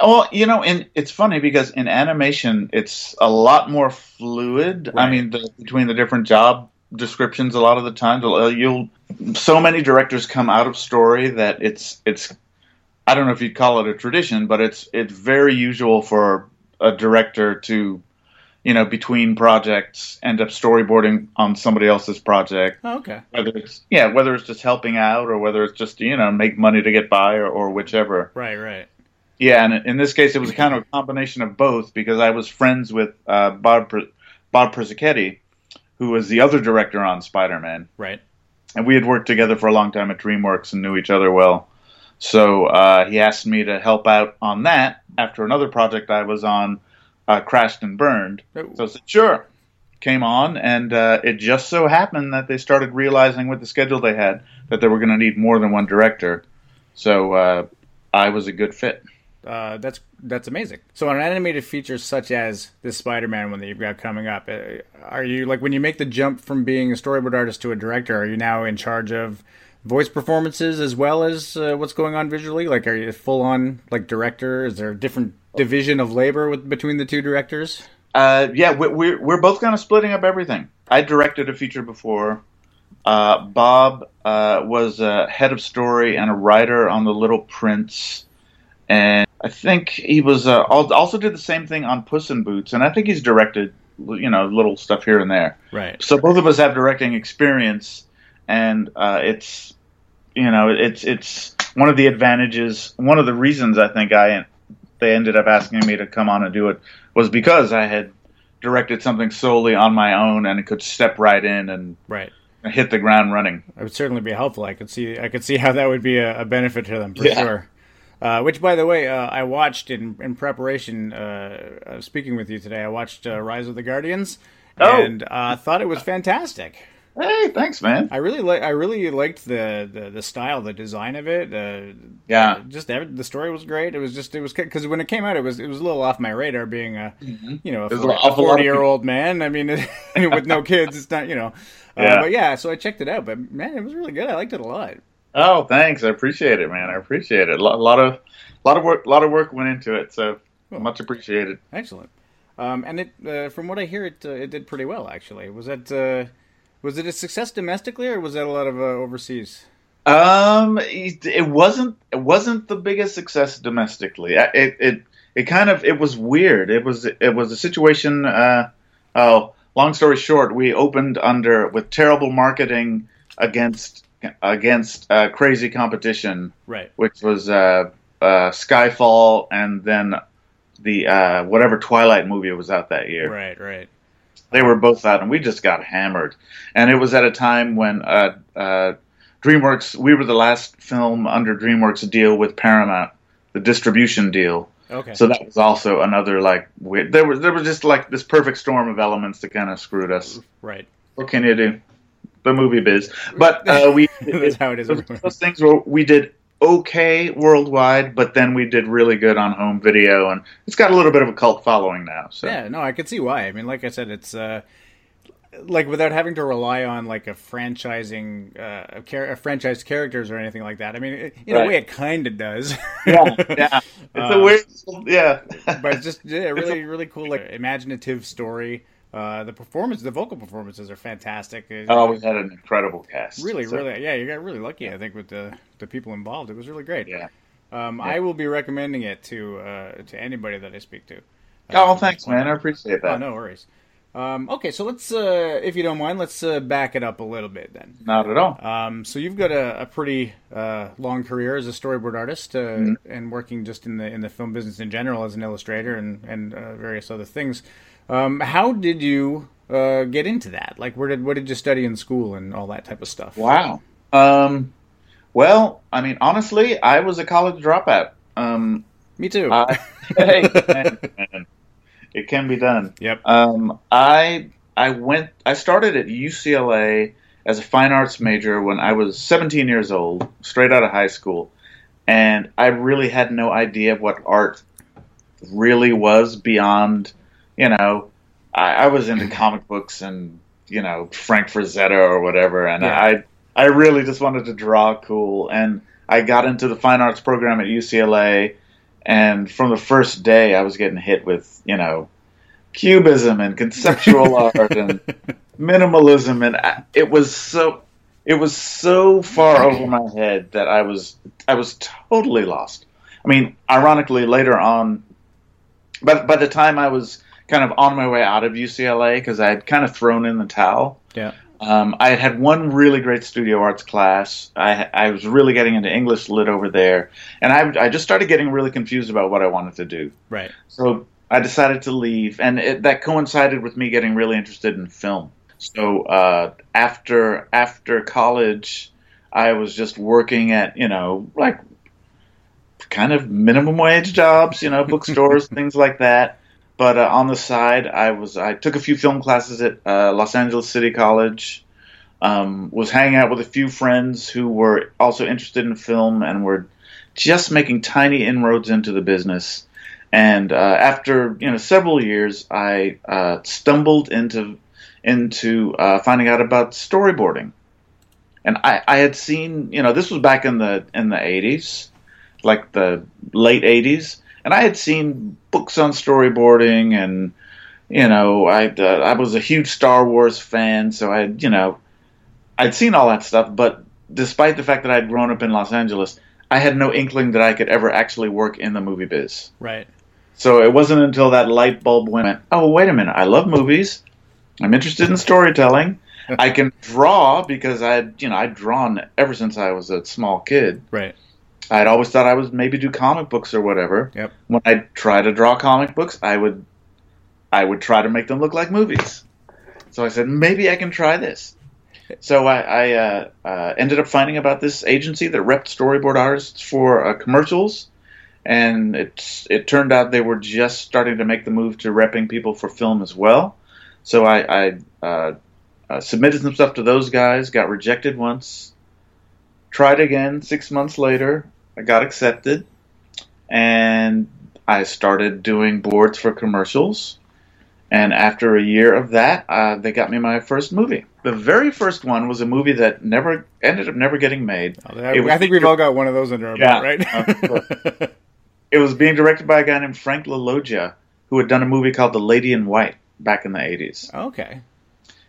Well, you know, and it's funny because in animation, it's a lot more fluid. I mean, the, between the different job descriptions, a lot of the times, uh, you'll so many directors come out of story that it's it's. I don't know if you'd call it a tradition, but it's it's very usual for a director to, you know, between projects, end up storyboarding on somebody else's project Oh, okay. whether it's yeah whether it's just helping out or whether it's just you know make money to get by or, or whichever Right. Right. yeah and in this case it was kind of a combination of both because i was friends with uh, bob bob Persichetti, who was the other director on spider-man Right. and we had worked together for a long time at dreamworks and knew each other well so uh, he asked me to help out on that after another project i was on uh, crashed and burned Oh, so I said, sure. Came on, and uh, it just so happened that they started realizing with the schedule they had that they were going to need more than one director. So uh, I was a good fit. Uh, that's that's amazing. So on an animated feature such as this Spider-Man one that you've got coming up, uh, are you like when you make the jump from being a storyboard artist to a director? Are you now in charge of voice performances as well as uh, what's going on visually? Like, are you full on like director? Is there a different division of labor with between the two directors? Uh, yeah, we- we're we're both kind of splitting up everything. I directed a feature before. Uh, Bob uh, was a head of story and a writer on The Little Prince, and I think he was uh, also did the same thing on Puss in Boots, and I think he's directed you know little stuff here and there. Right. So both of us have directing experience, and uh, it's you know it's it's one of the advantages. One of the reasons I think I they ended up asking me to come on and do it was because I had directed something solely on my own and could step right in and Right. hit the ground running. It would certainly be helpful. I could see I could see how that would be a, a benefit to them for Yeah. sure. Uh, which, by the way, uh, I watched in in preparation. Uh, uh, speaking with you today, I watched uh, Rise of the Guardians, Oh. and uh, thought it was fantastic. Hey, thanks, man. I really like. I really liked the, the, the style, the design of it. Uh, Yeah. just every, the story was great. It was just it was because when it came out, it was it was a little off my radar. Being a you know a There's forty, an awful lot of forty year old man. I mean, with no kids, it's not you know. Uh, Yeah. But yeah, so I checked it out. But man, it was really good. I liked it a lot. Oh, thanks. I appreciate it, man. I appreciate it. A lot, of lot of work, a lot of work went into it. So much appreciated. Excellent. Um, and it, uh, from what I hear, it uh, it did pretty well. Actually, was that uh, was it a success domestically, or was that a lot of uh, overseas? Um, it, it wasn't it wasn't the biggest success domestically. It it it kind of it was weird. It was it was a situation. Uh, oh, long story short, we opened under with terrible marketing against against uh, crazy competition, Right. which was uh, uh, Skyfall and then the uh, whatever Twilight movie was out that year. Right. Right. They were both out, and we just got hammered. And it was at a time when uh, uh, DreamWorks, we were the last film under DreamWorks deal with Paramount, the distribution deal. Okay. So that was also another like weird. There was there was just like this perfect storm of elements that kind of screwed us. right. What can you do? The movie biz. But uh, we That's how it is those, those things were we did okay worldwide, but then we did really good on home video, and it's got a little bit of a cult following now. So Yeah. No, I could see why. I mean, like I said, it's. Uh, like without having to rely on like a franchising, uh, a, char- a franchised characters or anything like that. I mean, it, in a way, it kind of does. yeah, yeah. It's a Uh, weird, yeah. but it's just yeah, really, really cool, like imaginative story. Uh, the performance, the vocal performances are fantastic. Uh, oh, we had an incredible cast. really, So, really, yeah, you got really lucky. I think with the the people involved, it was really great. Yeah. Um, I will be recommending it to uh, to anybody that I speak to. Oh, thanks, man. I appreciate that. Oh, no worries. Um, okay, so let's, uh, if you don't mind, let's uh, back it up a little bit then. Not at all. Um, so you've got a, a pretty uh, long career as a storyboard artist uh, Mm-hmm. and working just in the in the film business in general as an illustrator and and uh, various other things. Um, how did you uh, get into that? Like, where did what did you study in school and all that type of stuff? Wow. Um, well, I mean, honestly, I was a college dropout. Um, Me too. I, hey, man, man, it can be done. yep. Um, I I went. I started at UCLA as a fine arts major when I was 17 years old, straight out of high school, and I really had no idea what art really was beyond, you know, I, I was into mm-hmm. comic books and you know Frank Frazetta or whatever, and Yeah. I I really just wanted to draw cool, and I got into the fine arts program at UCLA, and from the first day I was getting hit with you know cubism and conceptual art and minimalism and it was so it was so far over my head that I was I was totally lost. I mean, ironically later on but by the time I was kind of on my way out of UCLA because I had kind of thrown in the towel, Yeah. um, I had had one really great studio arts class. I, I was really getting into English lit over there, and I, I just started getting really confused about what I wanted to do. Right. So I decided to leave, and it, that coincided with me getting really interested in film. So uh, after after college, I was just working at you know like kind of minimum wage jobs, you know, bookstores, things like that. But uh, on the side, I was I took a few film classes at uh, Los Angeles City College. Um, was hanging out with a few friends who were also interested in film and were just making tiny inroads into the business. And uh, after you know several years, I uh, stumbled into into uh, finding out about storyboarding. And I, I had seen you know this was back in the in the eighties, like the late eighties, and I had seen books on storyboarding, and you know I uh, I was a huge Star Wars fan, so I you know I'd seen all that stuff, but despite the fact that I'd grown up in Los Angeles, I had no inkling that I could ever actually work in the movie biz. Right. So it wasn't until that light bulb went, oh, wait a minute, I love movies. I'm interested in storytelling. I can draw because I'd, you know, I'd drawn ever since I was a small kid. Right. I'd always thought I would maybe do comic books or whatever. Yep. When I try to draw comic books, I would, I would try to make them look like movies. So I said, maybe I can try this. So I, I uh, uh, ended up finding about this agency that repped storyboard artists for uh, commercials, and it it turned out they were just starting to make the move to repping people for film as well. So I, I uh, uh, submitted some stuff to those guys, got rejected once, tried again six months later, I got accepted, and I started doing boards for commercials. And after a year of that, uh, they got me my first movie. The very first one was a movie that never ended up never getting made. I, was- I think we've all got one of those under our Yeah. belt, right? It was being directed by a guy named Frank LaLoggia, who had done a movie called The Lady in White back in the '80s, okay.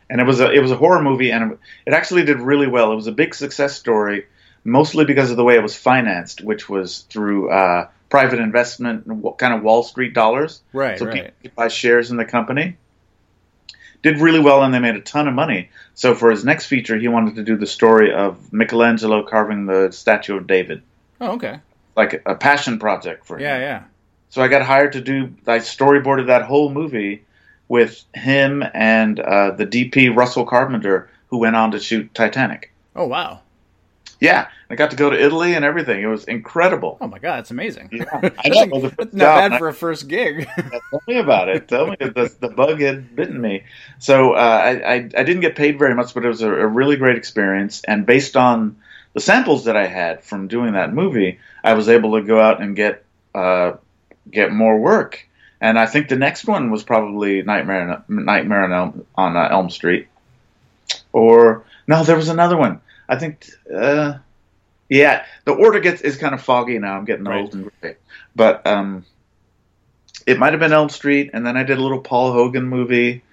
and it was a it was a horror movie, and it actually did really well. It was a big success story, mostly because of the way it was financed, which was through uh, private investment, and kind of Wall Street dollars. Right. so right. people buy shares in the company. Did really well, and they made a ton of money. So for his next feature, he wanted to do the story of Michelangelo carving the statue of David, Oh, okay. like a passion project for him. Yeah, yeah. So I got hired to do. I storyboarded that whole movie with him and uh, the DP Russell Carpenter, who went on to shoot Titanic. Oh, wow. Yeah, I got to go to Italy and everything. It was incredible. Oh my god, it's amazing. Yeah, I know. That's not bad for a first gig. Tell me about it. Tell me if the, the bug had bitten me. So uh, I, I I didn't get paid very much, but it was a, a really great experience. And based on the samples that I had from doing that movie, I was able to go out and get uh, get more work. And I think the next one was probably Nightmare Nightmare on Elm, on uh, Elm Street, or no, there was another one. I think. Uh, yeah, the order gets is kind of foggy now. I'm getting Right. old and gray, but um, it might have been Elm Street, and then I did a little Paul Hogan movie,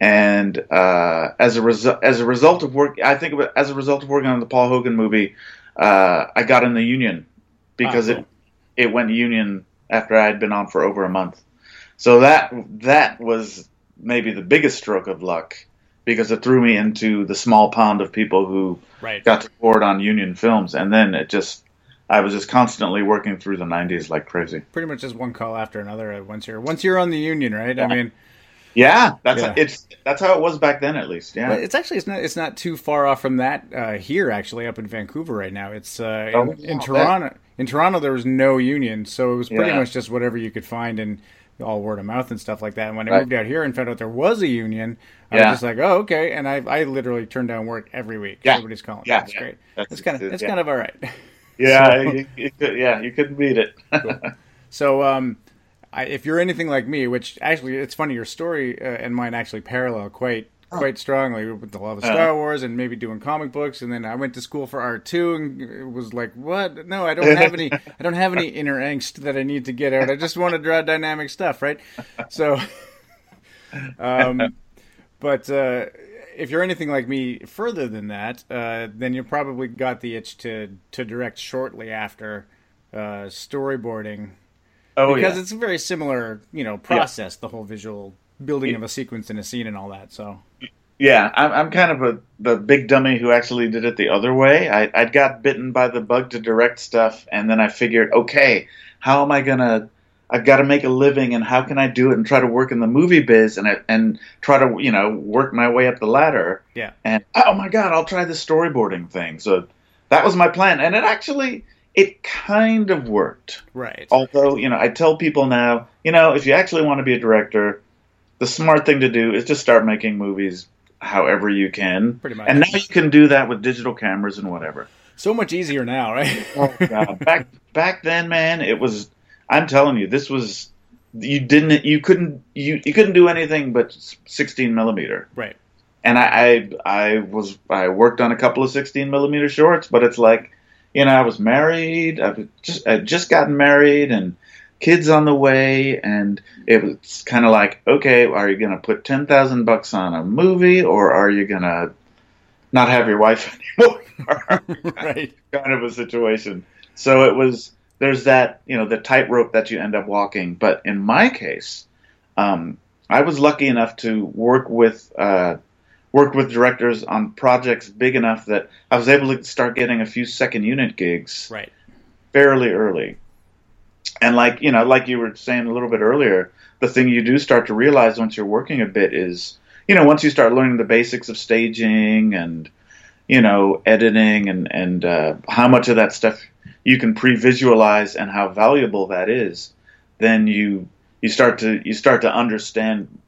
and uh, as a result, as a result of work, I think it, as a result of working on the Paul Hogan movie, uh, I got in the union because Ah, it it went union after I had been on for over a month. So that that was maybe the biggest stroke of luck because it threw me into the small pond of people who Right. got to board on union films, and then it just I was just constantly working through the '90s like crazy. Pretty much just one call after another. uh, Once you're once you're on the union, right? I mean, Yeah, that's Yeah. it's that's how it was back then, at least. Yeah. But it's actually it's not it's not too far off from that uh, here actually up in Vancouver right now. It's uh, Oh, in, in wow, Toronto. In Toronto, there was no union, so it was pretty Yeah. much just whatever you could find and all word of mouth and stuff like that. And when I Right. moved out here and found out there was a union, I Yeah. was just like, oh okay. And I I literally turned down work every week. Yeah. Everybody's calling. Yeah, That's yeah. great. That's- It's kind of it's yeah. kind of all right. yeah, so- you, you could, yeah, you couldn't beat it. So, um, I, if you're anything like me, which actually it's funny, your story uh, and mine actually parallel quite quite strongly with the love of Star Wars and maybe doing comic books. And then I went to school for art too, and it was like, what? No, I don't have any. I don't have any inner angst that I need to get out. I just want to draw dynamic stuff, right? So, um, but. Uh, if you're anything like me further than that, uh, then you probably got the itch to to direct shortly after uh, storyboarding oh because yeah. it's a very similar, you know, process. The whole visual building of a sequence in a scene and all that. So Yeah, I'm, I'm kind of a the big dummy who actually did it the other way. I I got bitten by the bug to direct stuff, and then I figured, okay, how am I gonna? I've got to make a living, and how can I do it and try to work in the movie biz and I, and try to you know work my way up the ladder. yeah, And oh my god, I'll try the storyboarding thing. So that was my plan, and it actually it kind of worked. right. Although, you know, I tell people now, you know, if you actually want to be a director, the smart thing to do is just start making movies however you can. Pretty much. And now you can do that with digital cameras and whatever. So much easier now, right? Oh, God, back back then, man, it was I'm telling you, this was you didn't you couldn't you, you couldn't do anything but 16 millimeter. right. And I, I I was I worked on a couple of 16 millimeter shorts, but it's like, you know, I was married, I've just I'd just gotten married and kids on the way and it was kind of like, okay, are you going to put 10,000 bucks on a movie or are you going to not have your wife anymore? right. kind of a situation. So it was there's that you know the tightrope that you end up walking. But in my case, um, I was lucky enough to work with uh, work with directors on projects big enough that I was able to start getting a few second unit gigs Right. fairly early. And like you know, like you were saying a little bit earlier, the thing you do start to realize once you're working a bit is, you know, once you start learning the basics of staging and, you know, editing and and uh, how much of that stuff you can pre-visualize and how valuable that is, then you you start to you start to understand,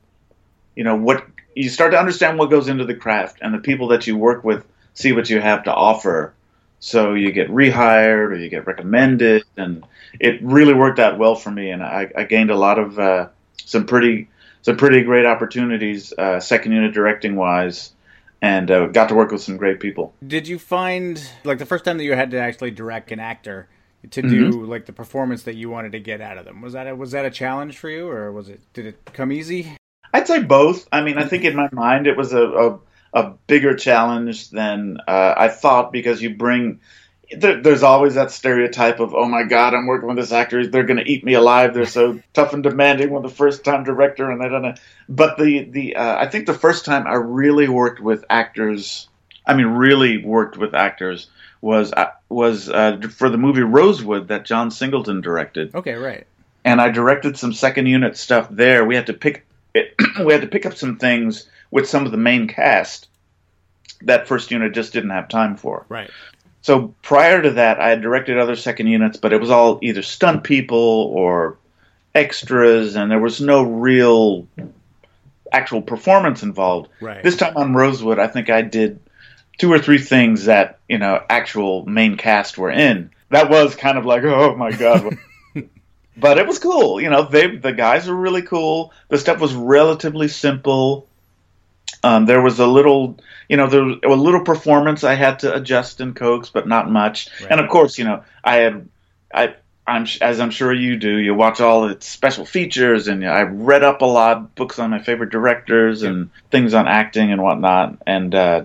you know, what you start to understand what goes into the craft and the people that you work with see what you have to offer. So you get rehired or you get recommended, and it really worked out well for me, and I, I gained a lot of uh, some pretty some pretty great opportunities, uh, second unit directing wise, and uh, got to work with some great people. Did you find like the first time that you had to actually direct an actor to do like the performance that you wanted to get out of them? Was that a, was that a challenge for you, or was it did it come easy? I'd say both. I mean, I think in my mind it was a a, a bigger challenge than uh, I thought because you bring. There, there's always that stereotype of, oh my God, I'm working with this actor. They're going to eat me alive. They're so tough and demanding with the first time director, and they don't know. But the the uh, I think the first time I really worked with actors, I mean, really worked with actors was uh, was uh, for the movie Rosewood that John Singleton directed Okay, right. and I directed some second unit stuff there. We had to pick we had to pick up some things with some of the main cast that first unit just didn't have time for. Right. So prior to that, I had directed other second units, but it was all either stunt people or extras, and there was no real actual performance involved. Right. This time on Rosewood, I think I did two or three things that you know actual main cast were in. That was kind of like, oh my god. but it was cool. You know, they the guys were really cool. The stuff was relatively simple. Um, there was a little, you know, there was a little performance I had to adjust and coax, but not much. Right. And of course, you know, I had, I, I'm as I'm sure you do. You watch all its special features, and I read up a lot, books on my favorite directors and things on acting and whatnot. And uh,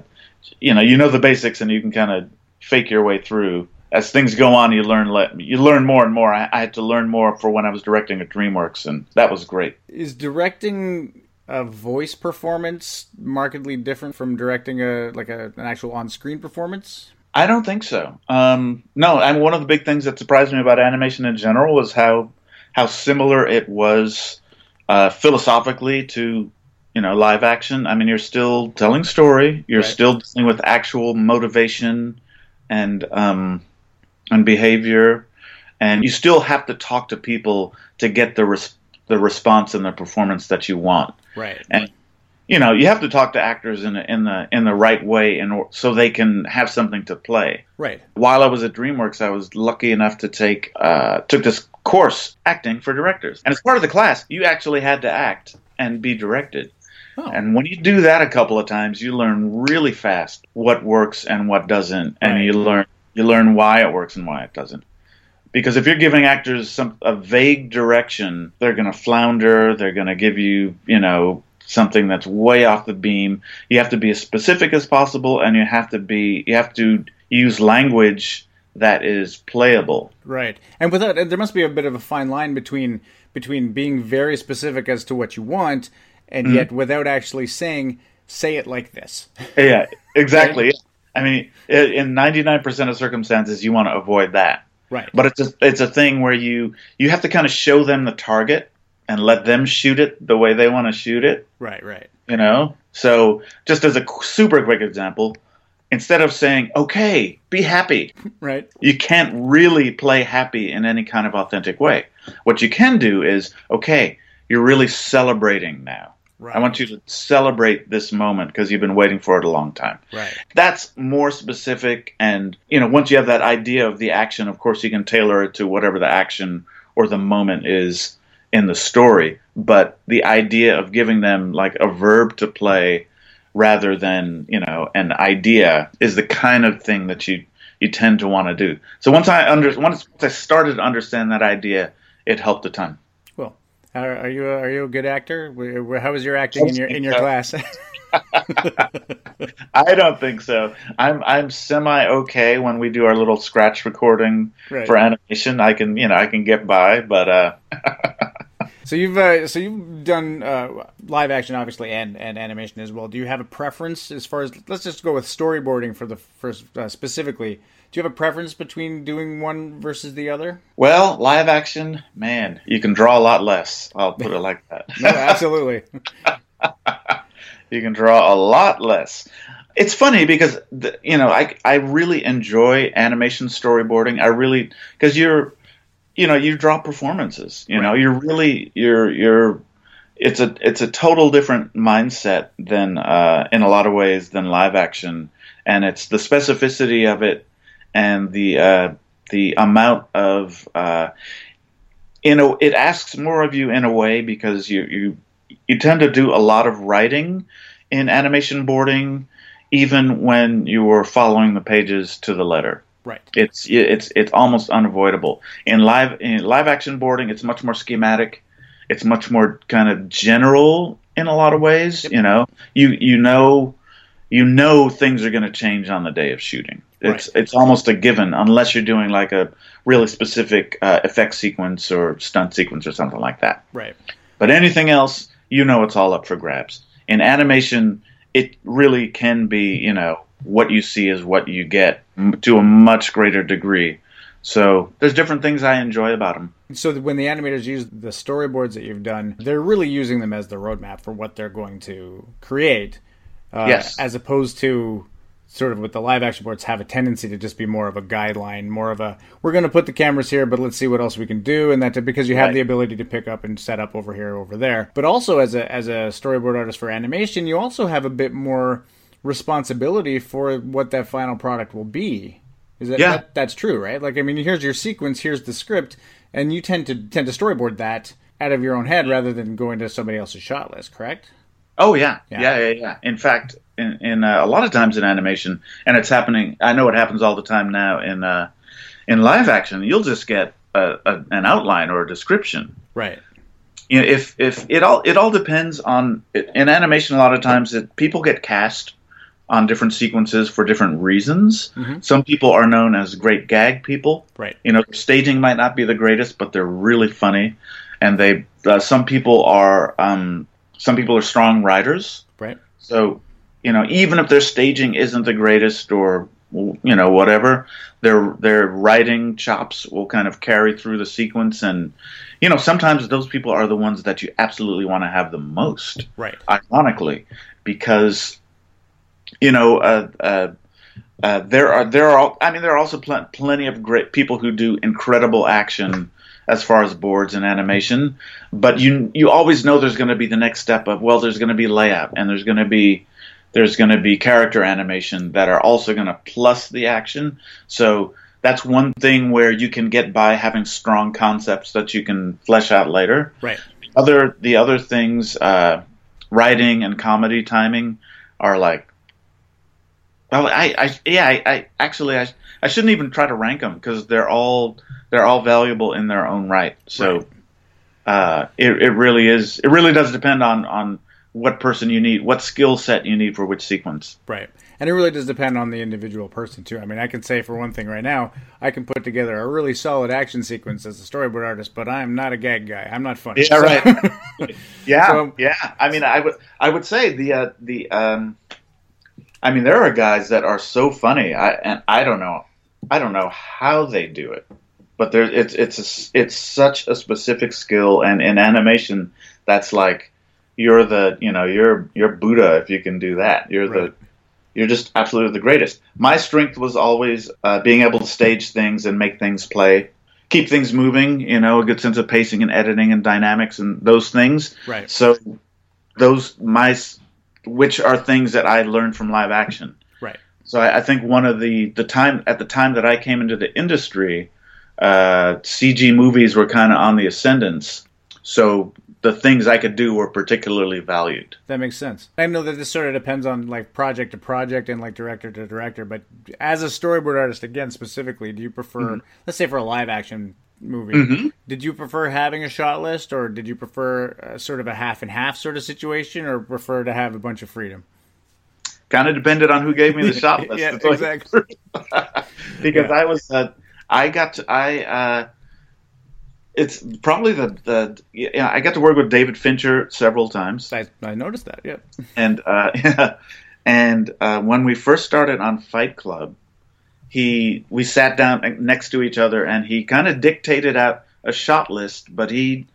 you know, you know the basics, and you can kind of fake your way through. as things go on, you learn le- you learn more and more. I, I had to learn more for when I was directing at DreamWorks, and that was great. Is directing a voice performance markedly different from directing a like a, an actual on-screen performance? I don't think so. Um, no, and one of the big things that surprised me about animation in general was how how similar it was uh, philosophically to you know live action. I mean, you're still telling story. You're Right. still dealing with actual motivation and um, and behavior, and you still have to talk to people to get the res- the response and the performance that you want Right. and you know you have to talk to actors in the in the in the right way in or, so they can have something to play Right. while i was at dreamworks i was lucky enough to take uh, took this course acting for directors and as part of the class you actually had to act and be directed Oh. and when you do that a couple of times you learn really fast what works and what doesn't and Right. you learn you learn why it works and why it doesn't because if you're giving actors some a vague direction, they're going to flounder. They're going to give you, you know, something that's way off the beam. You have to be as specific as possible, and you have to be you have to use language that is playable. Right. And without there must be a bit of a fine line between between being very specific as to what you want and Mm-hmm. yet without actually saying say it like this. Yeah, exactly. I mean, in 99% of circumstances, you want to avoid that. Right. But it's a, it's a thing where you you have to kind of show them the target and let them shoot it the way they want to shoot it. right, right. you know so just as a super quick example instead of saying okay be happy Right. you can't really play happy in any kind of authentic way what you can do is okay you're really celebrating now Right. i want you to celebrate this moment because you've been waiting for it a long time Right. that's more specific and you know once you have that idea of the action of course you can tailor it to whatever the action or the moment is in the story but the idea of giving them like a verb to play rather than you know an idea is the kind of thing that you you tend to want to do so once i under once i started to understand that idea it helped a ton are, are you a, are you a good actor? How was your acting in your in your Uh, class? I don't think so. I'm I'm semi okay when we do our little scratch recording Right. for animation. I can you know I can get by, but uh, so you've uh, so you've done uh, live action obviously and and animation as well. Do you have a preference as far as let's just go with storyboarding for the first uh, specifically? Do you have a preference between doing one versus the other? well, live action, man, you can draw a lot less. I'll put it like that. No, absolutely. you can draw a lot less. It's funny because the, you know I I really enjoy animation storyboarding. I really because you're you know you draw performances. You know you're really you're you're it's a it's a total different mindset than uh, in a lot of ways than live action, and it's the specificity of it and the uh, the amount of uh, you know it asks more of you in a way because you you you tend to do a lot of writing in animation boarding, even when you are following the pages to the letter. right. It's it's it's almost unavoidable. In live in live action boarding, it's much more schematic. It's much more kind of general in a lot of ways. You know, you you know you know things are going to change on the day of shooting. It's it's almost a given unless you're doing like a really specific uh, effect sequence or stunt sequence or something like that. Right. But anything else, you know, it's all up for grabs. In animation, it really can be, you know, what you see is what you get m- to a much greater degree. So there's different things I enjoy about them. So when the animators use the storyboards that you've done, they're really using them as the roadmap for what they're going to create. Uh, Yes. As opposed to sort of with the live action boards have a tendency to just be more of a guideline, more of a we're going to put the cameras here, but let's see what else we can do, and that because you have Right. the ability to pick up and set up over here, over there. But also as a as a storyboard artist for animation, you also have a bit more responsibility for what that final product will be. Is that, Yeah. that that's true, right? Like I mean, here's your sequence, here's the script, and you tend to tend to storyboard that out of your own head mm-hmm. rather than going to somebody else's shot list, correct? Oh yeah, Yeah. yeah, yeah, yeah. In fact, in, in uh, a lot of times in animation, and it's happening. I know it happens all the time now in uh, in live action. You'll just get a, a, an outline or a description. Right. you know, if if it all it all depends on in animation. A lot of times, that people get cast on different sequences for different reasons. Some people are known as great gag people. Right. You know, staging might not be the greatest, but they're really funny, and they. Uh, some people are. Um, some people are strong writers. Right. So, you know, even if their staging isn't the greatest or you know whatever, their their writing chops will kind of carry through the sequence, and you know sometimes those people are the ones that you absolutely want to have the most. Right. Ironically, because you know. Uh, uh, uh, there are there are all, I mean there are also pl- plenty of great people who do incredible action as far as boards and animation, but you you always know there's going to be the next step of well there's going to be layout and there's going to be there's going to be character animation that are also going to plus the action. So that's one thing where you can get by having strong concepts that you can flesh out later. Right. Other the other things, uh, writing and comedy timing are like. Well, I, I yeah, I, I actually I, I shouldn't even try to rank them because they're all they're all valuable in their own right. So, Right. uh, it it really is. It really does depend on on what person you need, what skill set you need for which sequence. Right. And it really does depend on the individual person too. I mean, I can say for one thing right now, I can put together a really solid action sequence as a storyboard artist, but I'm not a gag guy. I'm not funny. Yeah, right. Yeah, So- yeah. I mean, I would, I would say the, uh, the, um, I mean, there are guys that are so funny. I and I don't know, I don't know how they do it, but there, it's, it's, a, it's such a specific skill, and in animation, that's like, you're the, you know, you're, you're Buddha if you can do that. You're Right. the, you're just absolutely the greatest. My strength was always uh, being able to stage things and make things play, keep things moving. You know, a good sense of pacing and editing and dynamics and those things. Right. So those my which are things that I learned from live action. Right. So I, I think one of the the time at the time that I came into the industry, uh, CG movies were kind of on the ascendance. So the things I could do were particularly valued. That makes sense. I know that this sort of depends on like project to project and like director to director, but as a storyboard artist, again specifically, do you prefer, Mm-hmm. let's say for a live action movie, did you prefer having a shot list, or did you prefer a, sort of a half and half sort of situation, or prefer to have a bunch of freedom? Kind of depended on who gave me the shot list. Yeah, to tell you exactly. because I was, uh, I got, to, I, uh, it's probably the, the, yeah, I got to work with David Fincher several times. I, I noticed that. Yeah. and uh, yeah, and uh, when we first started on Fight Club, he we sat down next to each other, and he kind of dictated out a shot list, but he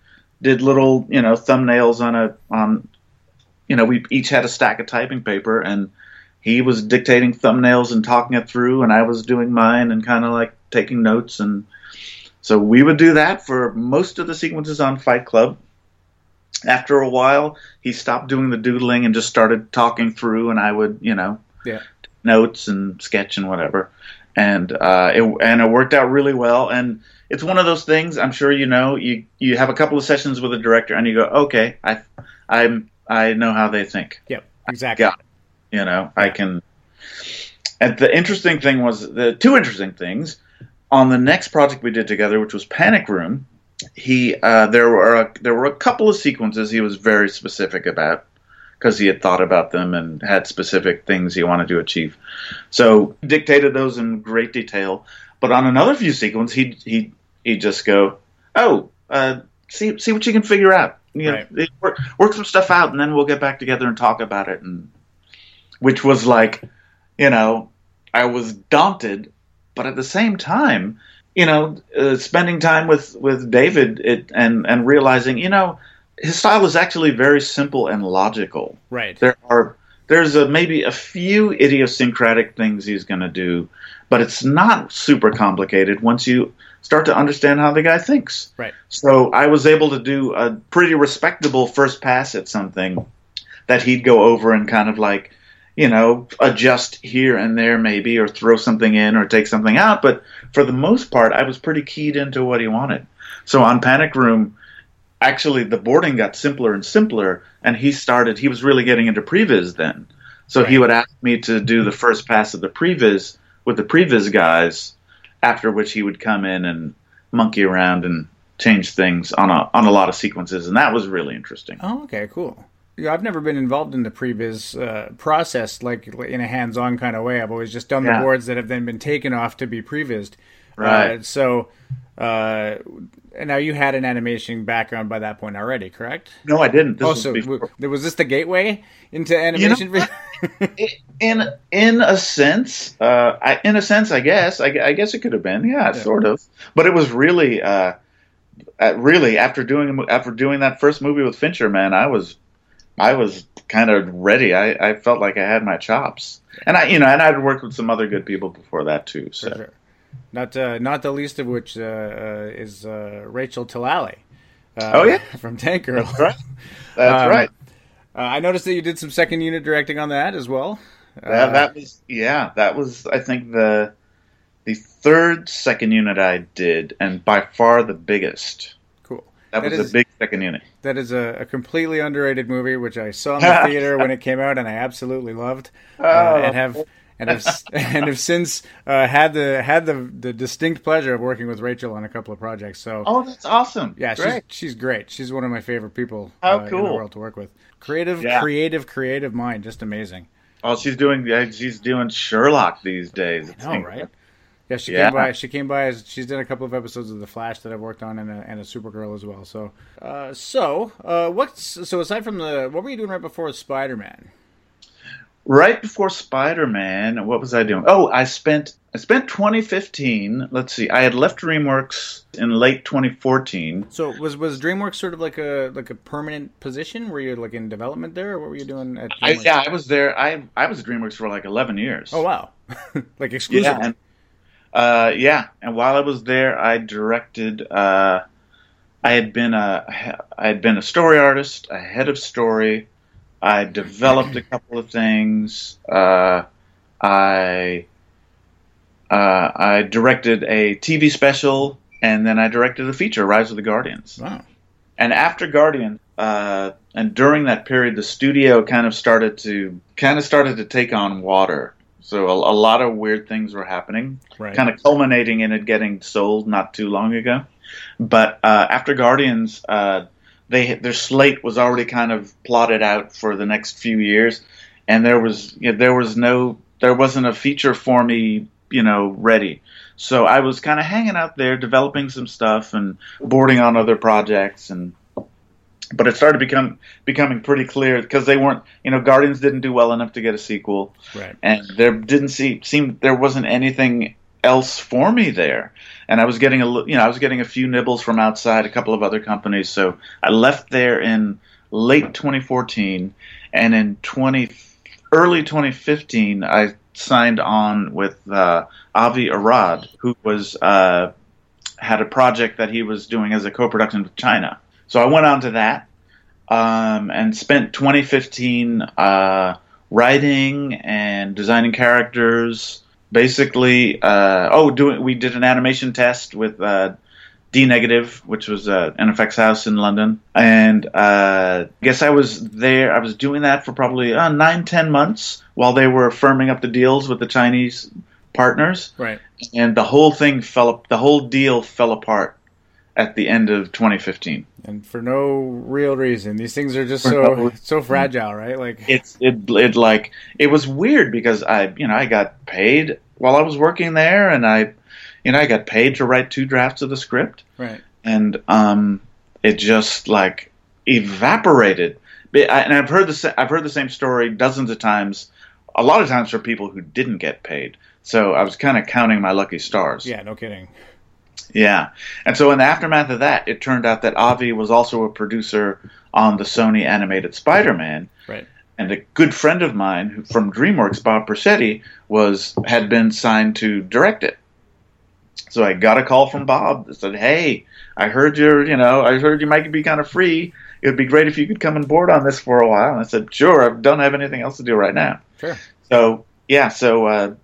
did little you know thumbnails on a on you know we each had a stack of typing paper, and he was dictating thumbnails and talking it through, and I was doing mine and kind of like taking notes and. So we would do that for most of the sequences on Fight Club after a while, he stopped doing the doodling and just started talking through, and I would, you know, Yeah. notes and sketch and whatever, and uh, it and it worked out really well. And it's one of those things. I'm sure you know. You you have a couple of sessions with a director, and you go, okay, I I'm I know how they think. Yep. Exactly. You know, I can. And the interesting thing was the two interesting things on the next project we did together, which was Panic Room. He uh, there were a, there were a couple of sequences he was very specific about because he had thought about them and had specific things he wanted to achieve. So dictated those in great detail. But on another few sequences, he he he just go, oh, uh, see see what you can figure out. You Right. know, work, work some stuff out, and then we'll get back together and talk about it. And which was like, you know, I was daunted, but at the same time, you know, uh, spending time with with David it, and and realizing, you know, his style is actually very simple and logical. Right. There are there's a, maybe a few idiosyncratic things he's going to do, but it's not super complicated once you start to understand how the guy thinks. Right. So I was able to do a pretty respectable first pass at something that he'd go over and kind of like, you know, adjust here and there maybe, or throw something in or take something out. But for the most part, I was pretty keyed into what he wanted. So on Panic Room, actually the boarding got simpler and simpler, and he started. He was really getting into previs then. So he would ask me to do the first pass of the previs with the previs guys, after which he would come in and monkey around and change things on a on a lot of sequences, and that was really interesting. Oh, okay, cool. Yeah, I've never been involved in the previs uh, process, like in a hands-on kind of way. I've always just done Yeah. the boards that have then been taken off to be prevised. Right. Uh, so, uh, and now you had an animation background by that point already, correct? No, I didn't. This Oh, was so before. was this the gateway into animation? in in a sense, uh, I, in a sense, I guess, I, I guess it could have been, yeah, sort of. But it was really, uh, uh, really after doing after doing that first movie with Fincher, man, I was, I was kind of ready. I, I felt like I had my chops, and I, you know, and I'd worked with some other good people before that too. So sure. Not uh, not the least of which uh, uh, is uh, Rachel Talalay. Uh, Oh, yeah? from Tank Girl. that's right, that's Um, right. Uh, I noticed that you did some second unit directing on that as well. Uh, That, that was yeah, that was I think the the third second unit I did, and by far the biggest. Cool. That That was is- a big second unit. That is a, a completely underrated movie, which I saw in the theater when it came out, and I absolutely loved. Uh, Oh. and have and have and have since uh, had the had the the distinct pleasure of working with Rachel on a couple of projects. So Oh, that's awesome. yeah, Great. she's she's great. She's one of my favorite people How uh, in the cool. world to work with. Creative, Yeah. creative, creative mind, just amazing. Oh, she's doing she's doing Sherlock these days. I know, right? Yeah, she Yeah. came by. She came by. As, she's done a couple of episodes of The Flash that I've worked on, and a, and a Supergirl as well. So, uh, so uh, what's so aside from the what were you doing right before Spider Man? Right before Spider Man, what was I doing? Oh, I spent I spent 2015. Let's see, I had left DreamWorks in late 2014. So was was DreamWorks sort of like a like a permanent position? Were you like in development there, or what were you doing at? I, yeah, I was there. I I was at DreamWorks for like 11 years. Oh wow, like exclusively. yeah, and uh, yeah, and while I was there, I directed. Uh, I had been a I had been a story artist, a head of story. I developed a couple of things. Uh, I uh, I directed a TV special, and then I directed a feature, Rise of the Guardians. Wow. And after Guardian, uh, and during that period, the studio kind of started to kind of started to take on water. So a, a lot of weird things were happening, Right. kind of culminating in it getting sold not too long ago. But uh, after Guardians, uh, they their slate was already kind of plotted out for the next few years, and there was you know, there was no there wasn't a feature for me you know ready. So I was kind of hanging out there, developing some stuff and boarding on other projects, and but it started become becoming pretty clear because they weren't you know Guardians didn't do well enough to get a sequel. Right. and there didn't see, seem there wasn't anything else for me there. And i was getting a you know i was getting a few nibbles from outside a couple of other companies. So i left there in late 2014 and in 20 early 2015 i signed on with uh, avi arad who was uh, had a project that he was doing as a co-production with china so i went on to that um, and spent 2015 uh, writing and designing characters. Basically, uh, oh, doing we did an animation test with uh, D Negative, which was uh, an effects house in London, and uh, I guess I was there. I was doing that for probably uh, nine, ten months while they were firming up the deals with the Chinese partners, Right. and the whole thing fell. The whole deal fell apart at the end of 2015. And for no real reason, these things are just For so no- so fragile, right? Like it's it it like it was weird because I you know I got paid while I was working there and I you know I got paid to write two drafts of the script right. and um it just like evaporated But I- and I've heard the I've heard the same story dozens of times a lot of times for people who didn't get paid so I was kind of counting my lucky stars Yeah. No kidding. Yeah. And so in the aftermath of that, it turned out that Avi was also a producer on the Sony animated Spider-Man. Right. And a good friend of mine who, from DreamWorks, Bob Persichetti, was had been signed to direct it. So I got a call from Bob that said, "Hey, I heard you're, you know, I heard you might be kind of free. It would be great if you could come and board on this for a while." And I said, "Sure. I don't have anything else to do right now." Sure. So yeah, so uh,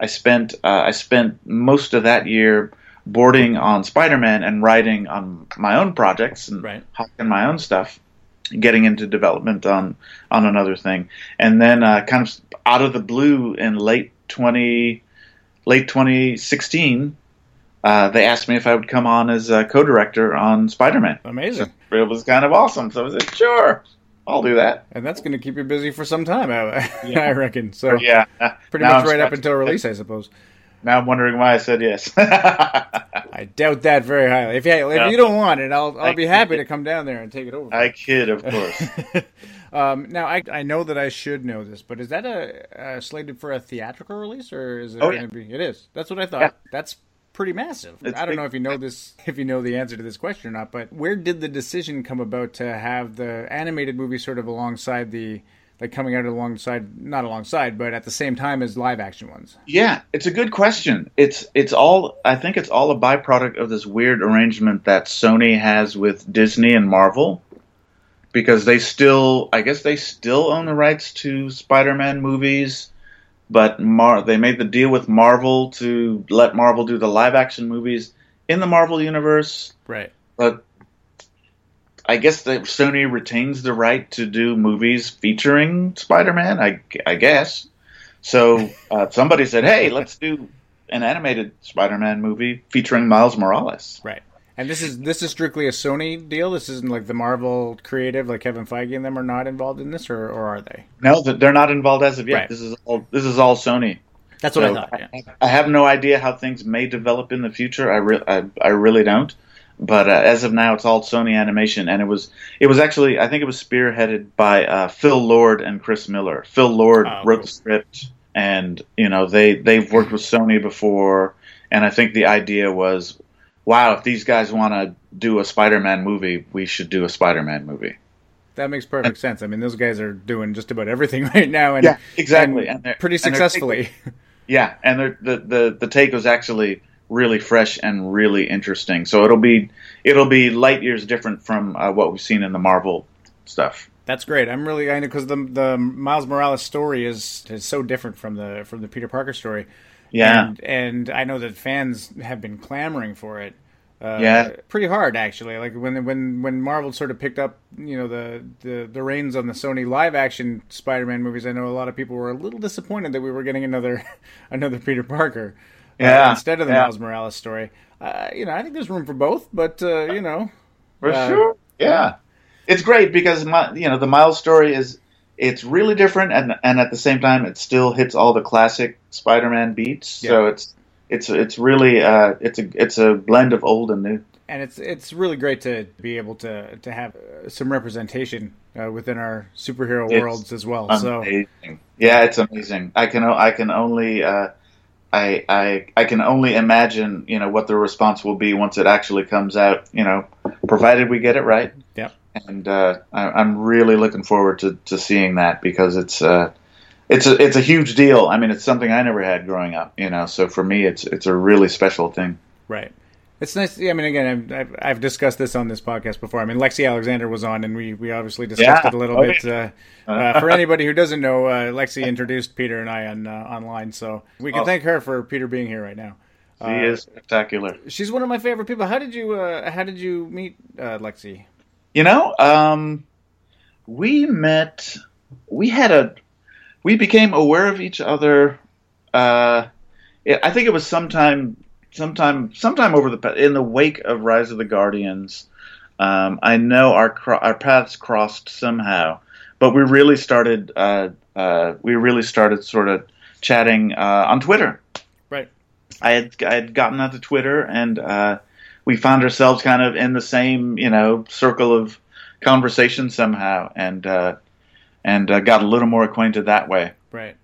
I spent uh, I spent most of that year boarding on Spider-Man and writing on my own projects and Right. hawking my own stuff, getting into development on on another thing, and then uh, kind of out of the blue in late twenty late twenty sixteen. Uh, they asked me if I would come on as a co-director on Spider-Man. Amazing. It was kind of awesome. So I said, sure, I'll do that. and that's going to keep you busy for some time, I, I reckon. So Yeah, pretty Now much I'm right up until release, I suppose. Now I'm wondering why I said yes. I doubt that very highly. If you, if No. you don't want it, I'll I'll I- be happy to come down there and take it over. I kid, of course. Um, now I I know that I should know this, but is that a, a slated for a theatrical release or is it Oh, going yeah. to be? It is. That's what I thought. Yeah. That's pretty massive. It's I don't big. know if you know this, if you know the answer to this question or not. But where did the decision come about to have the animated movie sort of alongside the like coming out alongside, not alongside, but at the same time as live action ones? Yeah, it's a good question. It's it's all I think it's all a byproduct of this weird arrangement that Sony has with Disney and Marvel because they still I guess they still own the rights to Spider-Man movies, but Mar- they made the deal with Marvel to let Marvel do the live action movies in the Marvel universe, Right. but I guess that Sony retains the right to do movies featuring Spider-Man. I, I guess. So uh, somebody said, "Hey, let's do an animated Spider-Man movie featuring Miles Morales." Right. And this is this is strictly a Sony deal. This isn't like the Marvel creative, like Kevin Feige and them are not involved in this, or, or are they? No, they're not involved as of yet. Right. This is all. This is all Sony. That's what I thought. Yeah. I have no idea how things may develop in the future. I, re- I, I really don't. But uh, as of now, it's all Sony Animation, and it was it was actually I think it was spearheaded by uh, Phil Lord and Chris Miller. Phil Lord Oh, wrote cool. the script, and you know they they've worked with Sony before, and I think the idea was, wow, if these guys want to do a Spider-Man movie, we should do a Spider-Man movie. That makes perfect sense. I mean, those guys are doing just about everything right now, and Yeah, exactly, and and pretty and successfully. Yeah, and the the the take was actually really fresh and really interesting. So it'll be it'll be light years different from uh, what we've seen in the Marvel stuff. That's great. I'm really I know because the the Miles Morales story is is so different from the from the Peter Parker story. Yeah, and, and I know that fans have been clamoring for it. Uh, Yeah. pretty hard actually. Like when when when Marvel sort of picked up, you know, the the the reins on the Sony live action Spider-Man movies. I know a lot of people were a little disappointed that we were getting another another Peter Parker uh, Yeah, instead of the yeah. Miles Morales story. Uh, you know, I think there's room for both, but uh, you know, for uh, sure. Yeah, it's great because my, you know the Miles story is it's really different, and and at the same time it still hits all the classic Spider-Man beats. So it's it's it's really uh, it's a it's a blend of old and new. and it's it's really great to be able to to have uh, some representation uh, within our superhero It's worlds as well. So Yeah, it's amazing. I can I can only uh, I I I can only imagine you know what the response will be once it actually comes out. You know, provided we get it right. Yep. And uh, I, I'm really looking forward to, to seeing that because it's uh, it's a it's a huge deal. I mean, it's something I never had growing up. You know, so for me, it's it's a really special thing. Right. It's nice. I mean, again, I've, I've, discussed this on this podcast before. I mean, Lexi Alexander was on, and we, we obviously discussed Yeah. it a little Oh, bit. Uh, uh, for anybody who doesn't know, uh, Lexi introduced Peter and I on uh, online, so we can Oh. thank her for Peter being here right now. She Uh, is spectacular. She's one of my favorite people. How did you uh, How did you meet uh, Lexi? You know, um, we met. We had a. We became aware of each other. Uh, I think it was sometime, sometime, sometime over the in the wake of Rise of the Guardians. Um, I know our cro- our paths crossed somehow, but we really started. Uh, uh, we really started sort of chatting uh, on Twitter. Right. I had I had gotten onto Twitter and uh, we found ourselves kind of in the same you know circle of conversation somehow and uh, and uh, got a little more acquainted that way. Right.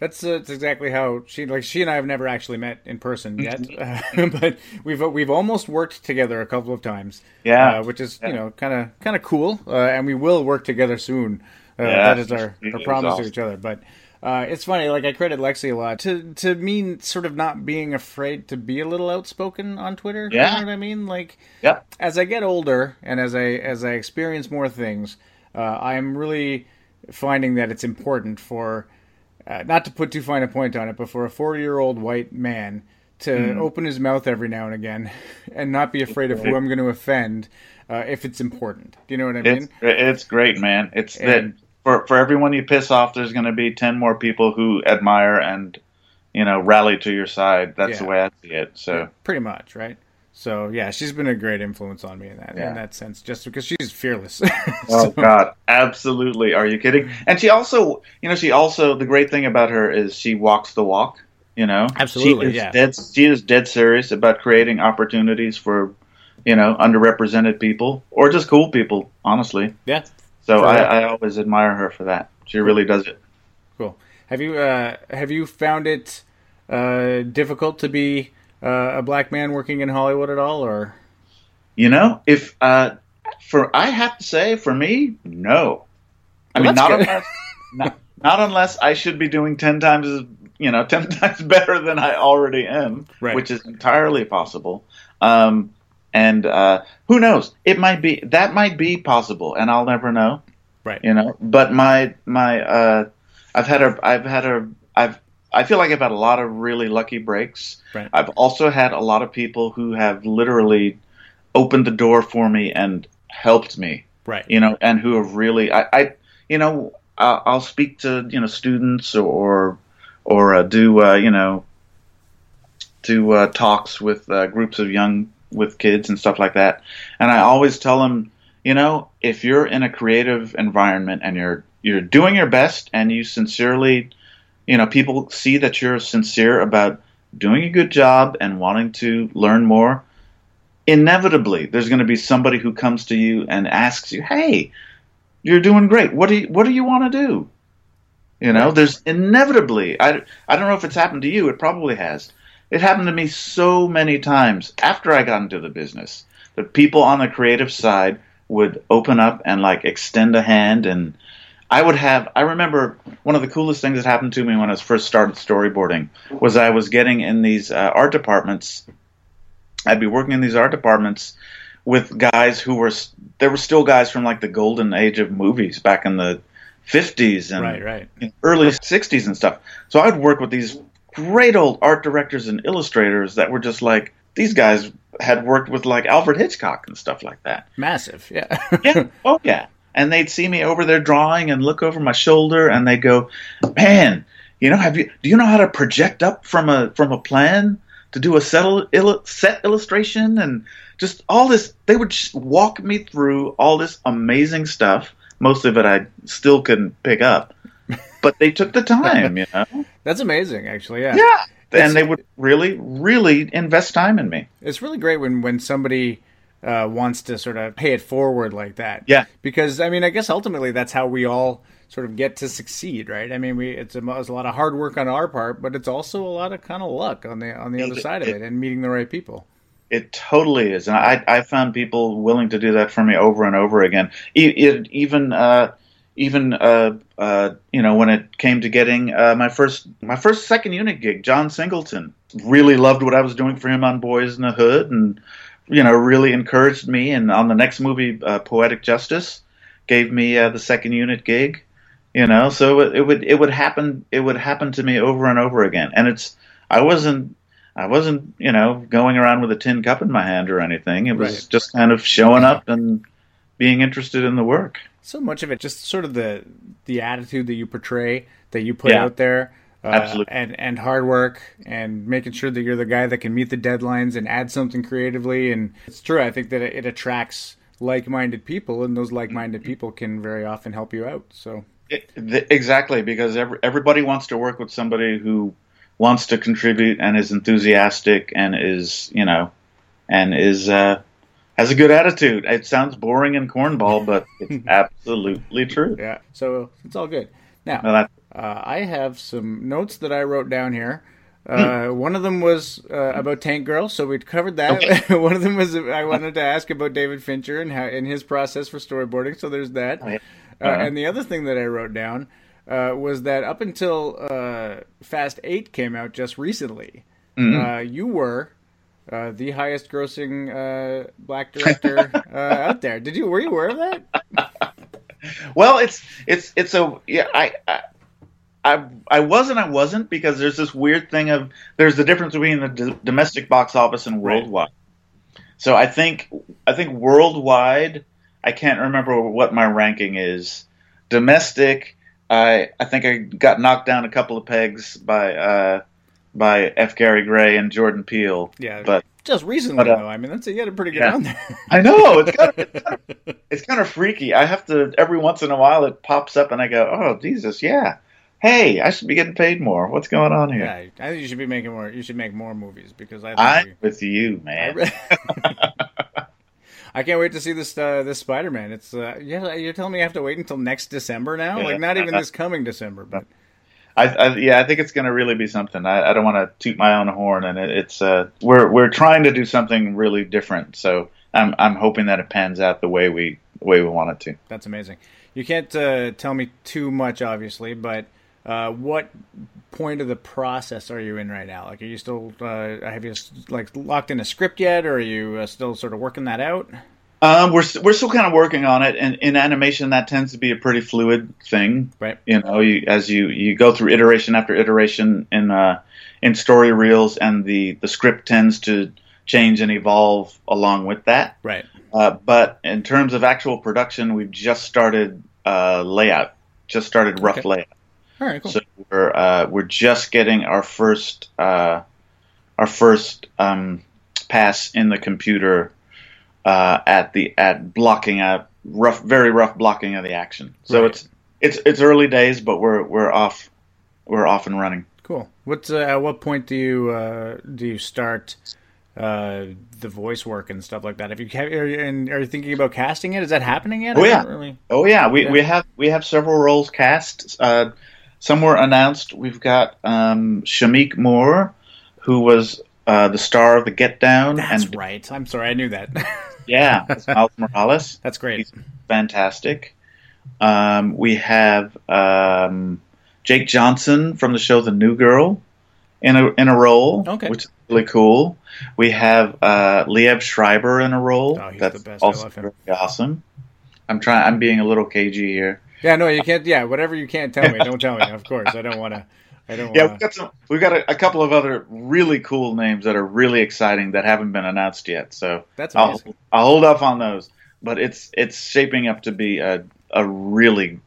That's, uh, that's exactly how she like. She and I have never actually met in person yet, uh, but we've we've almost worked together a couple of times. Yeah. uh, which is Yeah. you know kind of kind of cool, uh, and we will work together soon. Uh, Yeah, that is our, our promise awesome. to each other. But uh, it's funny, like I credit Lexi a lot to to me sort of not being afraid to be a little outspoken on Twitter. Yeah. you know what I mean. Like Yeah. as I get older and as I as I experience more things, uh, I'm really finding that it's important for uh, not to put too fine a point on it, but for a 40 year old white man to Mm-hmm. open his mouth every now and again and not be afraid of who I'm going to offend uh, if it's important. Do you know what I mean? It's it's great, man. It's that for for everyone you piss off, there's going to be ten more people who admire and you know rally to your side. That's Yeah. the way I see it. So Pretty much, right? So yeah, she's been a great influence on me in that Yeah. in that sense, just because she's fearless. Oh God, absolutely. Are you kidding? And she also, you know, she also the great thing about her is she walks the walk. You know, Absolutely, She is yeah. Dead, she is dead serious about creating opportunities for, you know, underrepresented people or just cool people. Honestly, yeah, so I. I always admire her for that. She really does it. cool. Have you uh, have you found it uh, difficult to be uh, a black man working in Hollywood at all, or You know, if uh, for I have to say, for me, no. I Well, mean, not good. unless, not, not unless I should be doing ten times as you know, ten times better than I already am, Right. which is entirely possible. Um, and uh, who knows? It might be that might be possible, and I'll never know. right? You know, but my my uh, I've had a I've had a I've I feel like I've had a lot of really lucky breaks. Right. I've also had a lot of people who have literally opened the door for me and helped me. Right. You know, and who have really I, I you know I'll, speak to you know students or or uh, do uh, you know do uh, talks with uh, groups of young with kids and stuff like that, and I always tell them you know, if you're in a creative environment and you're you're doing your best and you sincerely, you know, people see that you're sincere about doing a good job and wanting to learn more, inevitably there's going to be somebody who comes to you and asks you, "Hey, you're doing great. What do you what do you want to do?" You know, there's inevitably I I don't know if it's happened to you, it probably has. It happened to me so many times after I got into the business that people on the creative side would open up and like extend a hand and I would have I remember one of the coolest things that happened to me when I was first started storyboarding was I was getting in these uh, art departments I'd be working in these art departments with guys who were there were still guys from like the golden age of movies back in the 50s and Right. Right. early 60s and stuff. So I'd work with these great old art directors and illustrators that were just like these guys had worked with like Alfred Hitchcock and stuff like that. Massive. Yeah. Yeah. oh yeah. And they'd see me over there drawing and look over my shoulder and they'd go, "Man, you know, have you do you know how to project up from a from a plan to do a set set illustration and just all this they would just walk me through all this amazing stuff. Most of it I still couldn't pick up. But they took the time, you know. That's amazing, actually. Yeah. Yeah. It's- And they would really, really invest time in me. It's really great when when somebody uh, wants to sort of pay it forward like that. Yeah. Because I mean, I guess ultimately that's how we all sort of get to succeed, right? I mean, we it's a, it's a lot of hard work on our part, but it's also a lot of kind of luck on the on the other It- side of it- it and meeting the right people. It totally is, and I I found people willing to do that for me over and over again. E- it, even uh, even uh, uh, you know when it came to getting uh, my first my first second unit gig, John Singleton really loved what I was doing for him on Boyz n the Hood, and you know really encouraged me. And on the next movie, uh, Poetic Justice, gave me uh, the second unit gig. You know, so it, it would it would happen it would happen to me over and over again, and it's I wasn't I wasn't, you know, going around with a tin cup in my hand or anything. It was Right. just kind of showing up and being interested in the work. So much of it, just sort of the the attitude that you portray, that you put Yeah. out there, uh, Absolutely. and and hard work, and making sure that you're the guy that can meet the deadlines and add something creatively. And it's true. I think that it, it attracts like-minded people, and those like-minded people can very often help you out. So It, th- exactly, because every, everybody wants to work with somebody who wants to contribute and is enthusiastic and is, you know, and is uh, has a good attitude. It sounds boring and cornball, but it's absolutely true. yeah, so it's all good. Now, Well, Uh, I have some notes that I wrote down here. Uh, One of them was uh, about Tank Girl, so we'd covered that. one of them was I wanted to ask about David Fincher and how in his process for storyboarding. So there's that. yeah. Uh, Uh-huh. and the other thing that I wrote down uh, was that up until uh, Fast Eight came out just recently, uh, you were. Uh, the highest grossing uh, black director uh, out there. Did you were you aware of that? Well, it's it's it's a yeah. I, I I I was and I wasn't because there's this weird thing of there's the difference between the d- domestic box office and Right. worldwide. So I think I think worldwide, I can't remember what my ranking is. Domestic, I I think I got knocked down a couple of pegs by uh by F. Gary Gray and Jordan Peele. Yeah, but Just recently, But, uh, though. I mean, that's you had a pretty good yeah. run there. I know it's kind, of, it's, kind of, it's kind of freaky. I have to every once in a while it pops up and I go, "Oh Jesus, yeah, hey, I should be getting paid more. What's going on here?" yeah, I think you should be making more. You should make more movies because I. Think I'm we- with you, I, man. re- I can't wait to see this uh, this Spider Man. It's uh, yeah, you're telling me I have to wait until next December now? Yeah. Like not even this coming December, but I, I yeah, I think it's going to really be something. I, I don't want to toot my own horn, and it, it's uh, we're we're trying to do something really different. So I'm I'm hoping that it pans out the way we way we want it to. that's amazing. You can't uh, tell me too much, obviously, but uh, what point of the process are you in right now? Like, are you still uh, have you like locked in a script yet, or are you uh, still sort of working that out? Um, we're we're still kind of working on it, and in animation that tends to be a pretty fluid thing. Right. You know, you, as you you go through iteration after iteration in uh, in story reels, and the the script tends to change and evolve along with that. Right. Uh, but in terms of actual production, we've just started uh, layout, just started rough Okay. layout. All right. Cool. So we're uh, we're just getting our first uh, our first um, pass in the computer uh, at the at blocking a rough, very rough blocking of the action. So Right. it's it's it's early days, but we're we're off we're off and running. Cool. What uh, at what point do you uh, do you start uh, the voice work and stuff like that? Have you have, are you, and are you thinking about casting it? Is that happening yet? Oh, yeah. Really... Oh yeah, we, Yeah. we have we have several roles cast. Uh, some were announced. We've got um, Shameik Moore, who was uh, the star of the Get Down, That's and right. I'm sorry, I knew that. yeah, that's Miles Morales. That's great. He's fantastic. Um, we have um, Jake Johnson from the show The New Girl in a in a role, Okay. which is really cool. We have uh, Liev Schreiber in a role. Oh, he's That's the best. I also love him. very awesome. I'm trying. I'm being a little cagey here. Yeah, no, you can't. Yeah, whatever you can't tell me, don't tell me. Of course, I don't want to. I don't. Yeah, wanna, we've got some. We've got a, a couple of other really cool names that are really exciting that haven't been announced yet. So That's I'll. I'll hold off on those. But it's it's shaping up to be a a really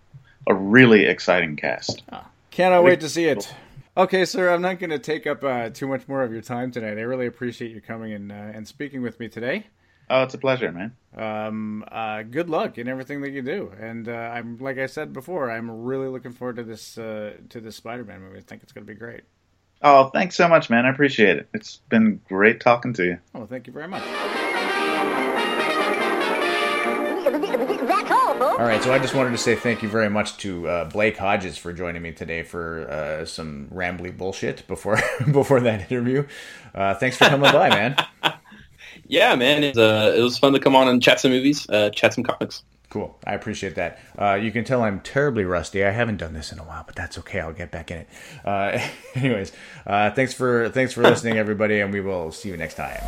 a really exciting cast. Cannot wait to see it. Okay, sir, I'm not going to take up uh, too much more of your time tonight. I really appreciate you coming and uh, and speaking with me today. Oh, it's a pleasure, man. Um, uh, good luck in everything that you do, and uh, I'm like I said before, I'm really looking forward to this uh, to this Spider-Man movie. I think it's going to be great. Oh, thanks so much, man. I appreciate it. It's been great talking to you. Oh, thank you very much. That's all, folks. All right, so I just wanted to say thank you very much to uh, Blake Hodges for joining me today for uh, some rambly bullshit before before that interview. Uh, thanks for coming by, man. Yeah, man, it was, uh, it was fun to come on and chat some movies, uh, chat some comics. Cool, I appreciate that. Uh, you can tell I'm terribly rusty. I haven't done this in a while, but that's okay. I'll get back in it. Uh, anyways, uh, thanks for thanks for listening, everybody, and we will see you next time.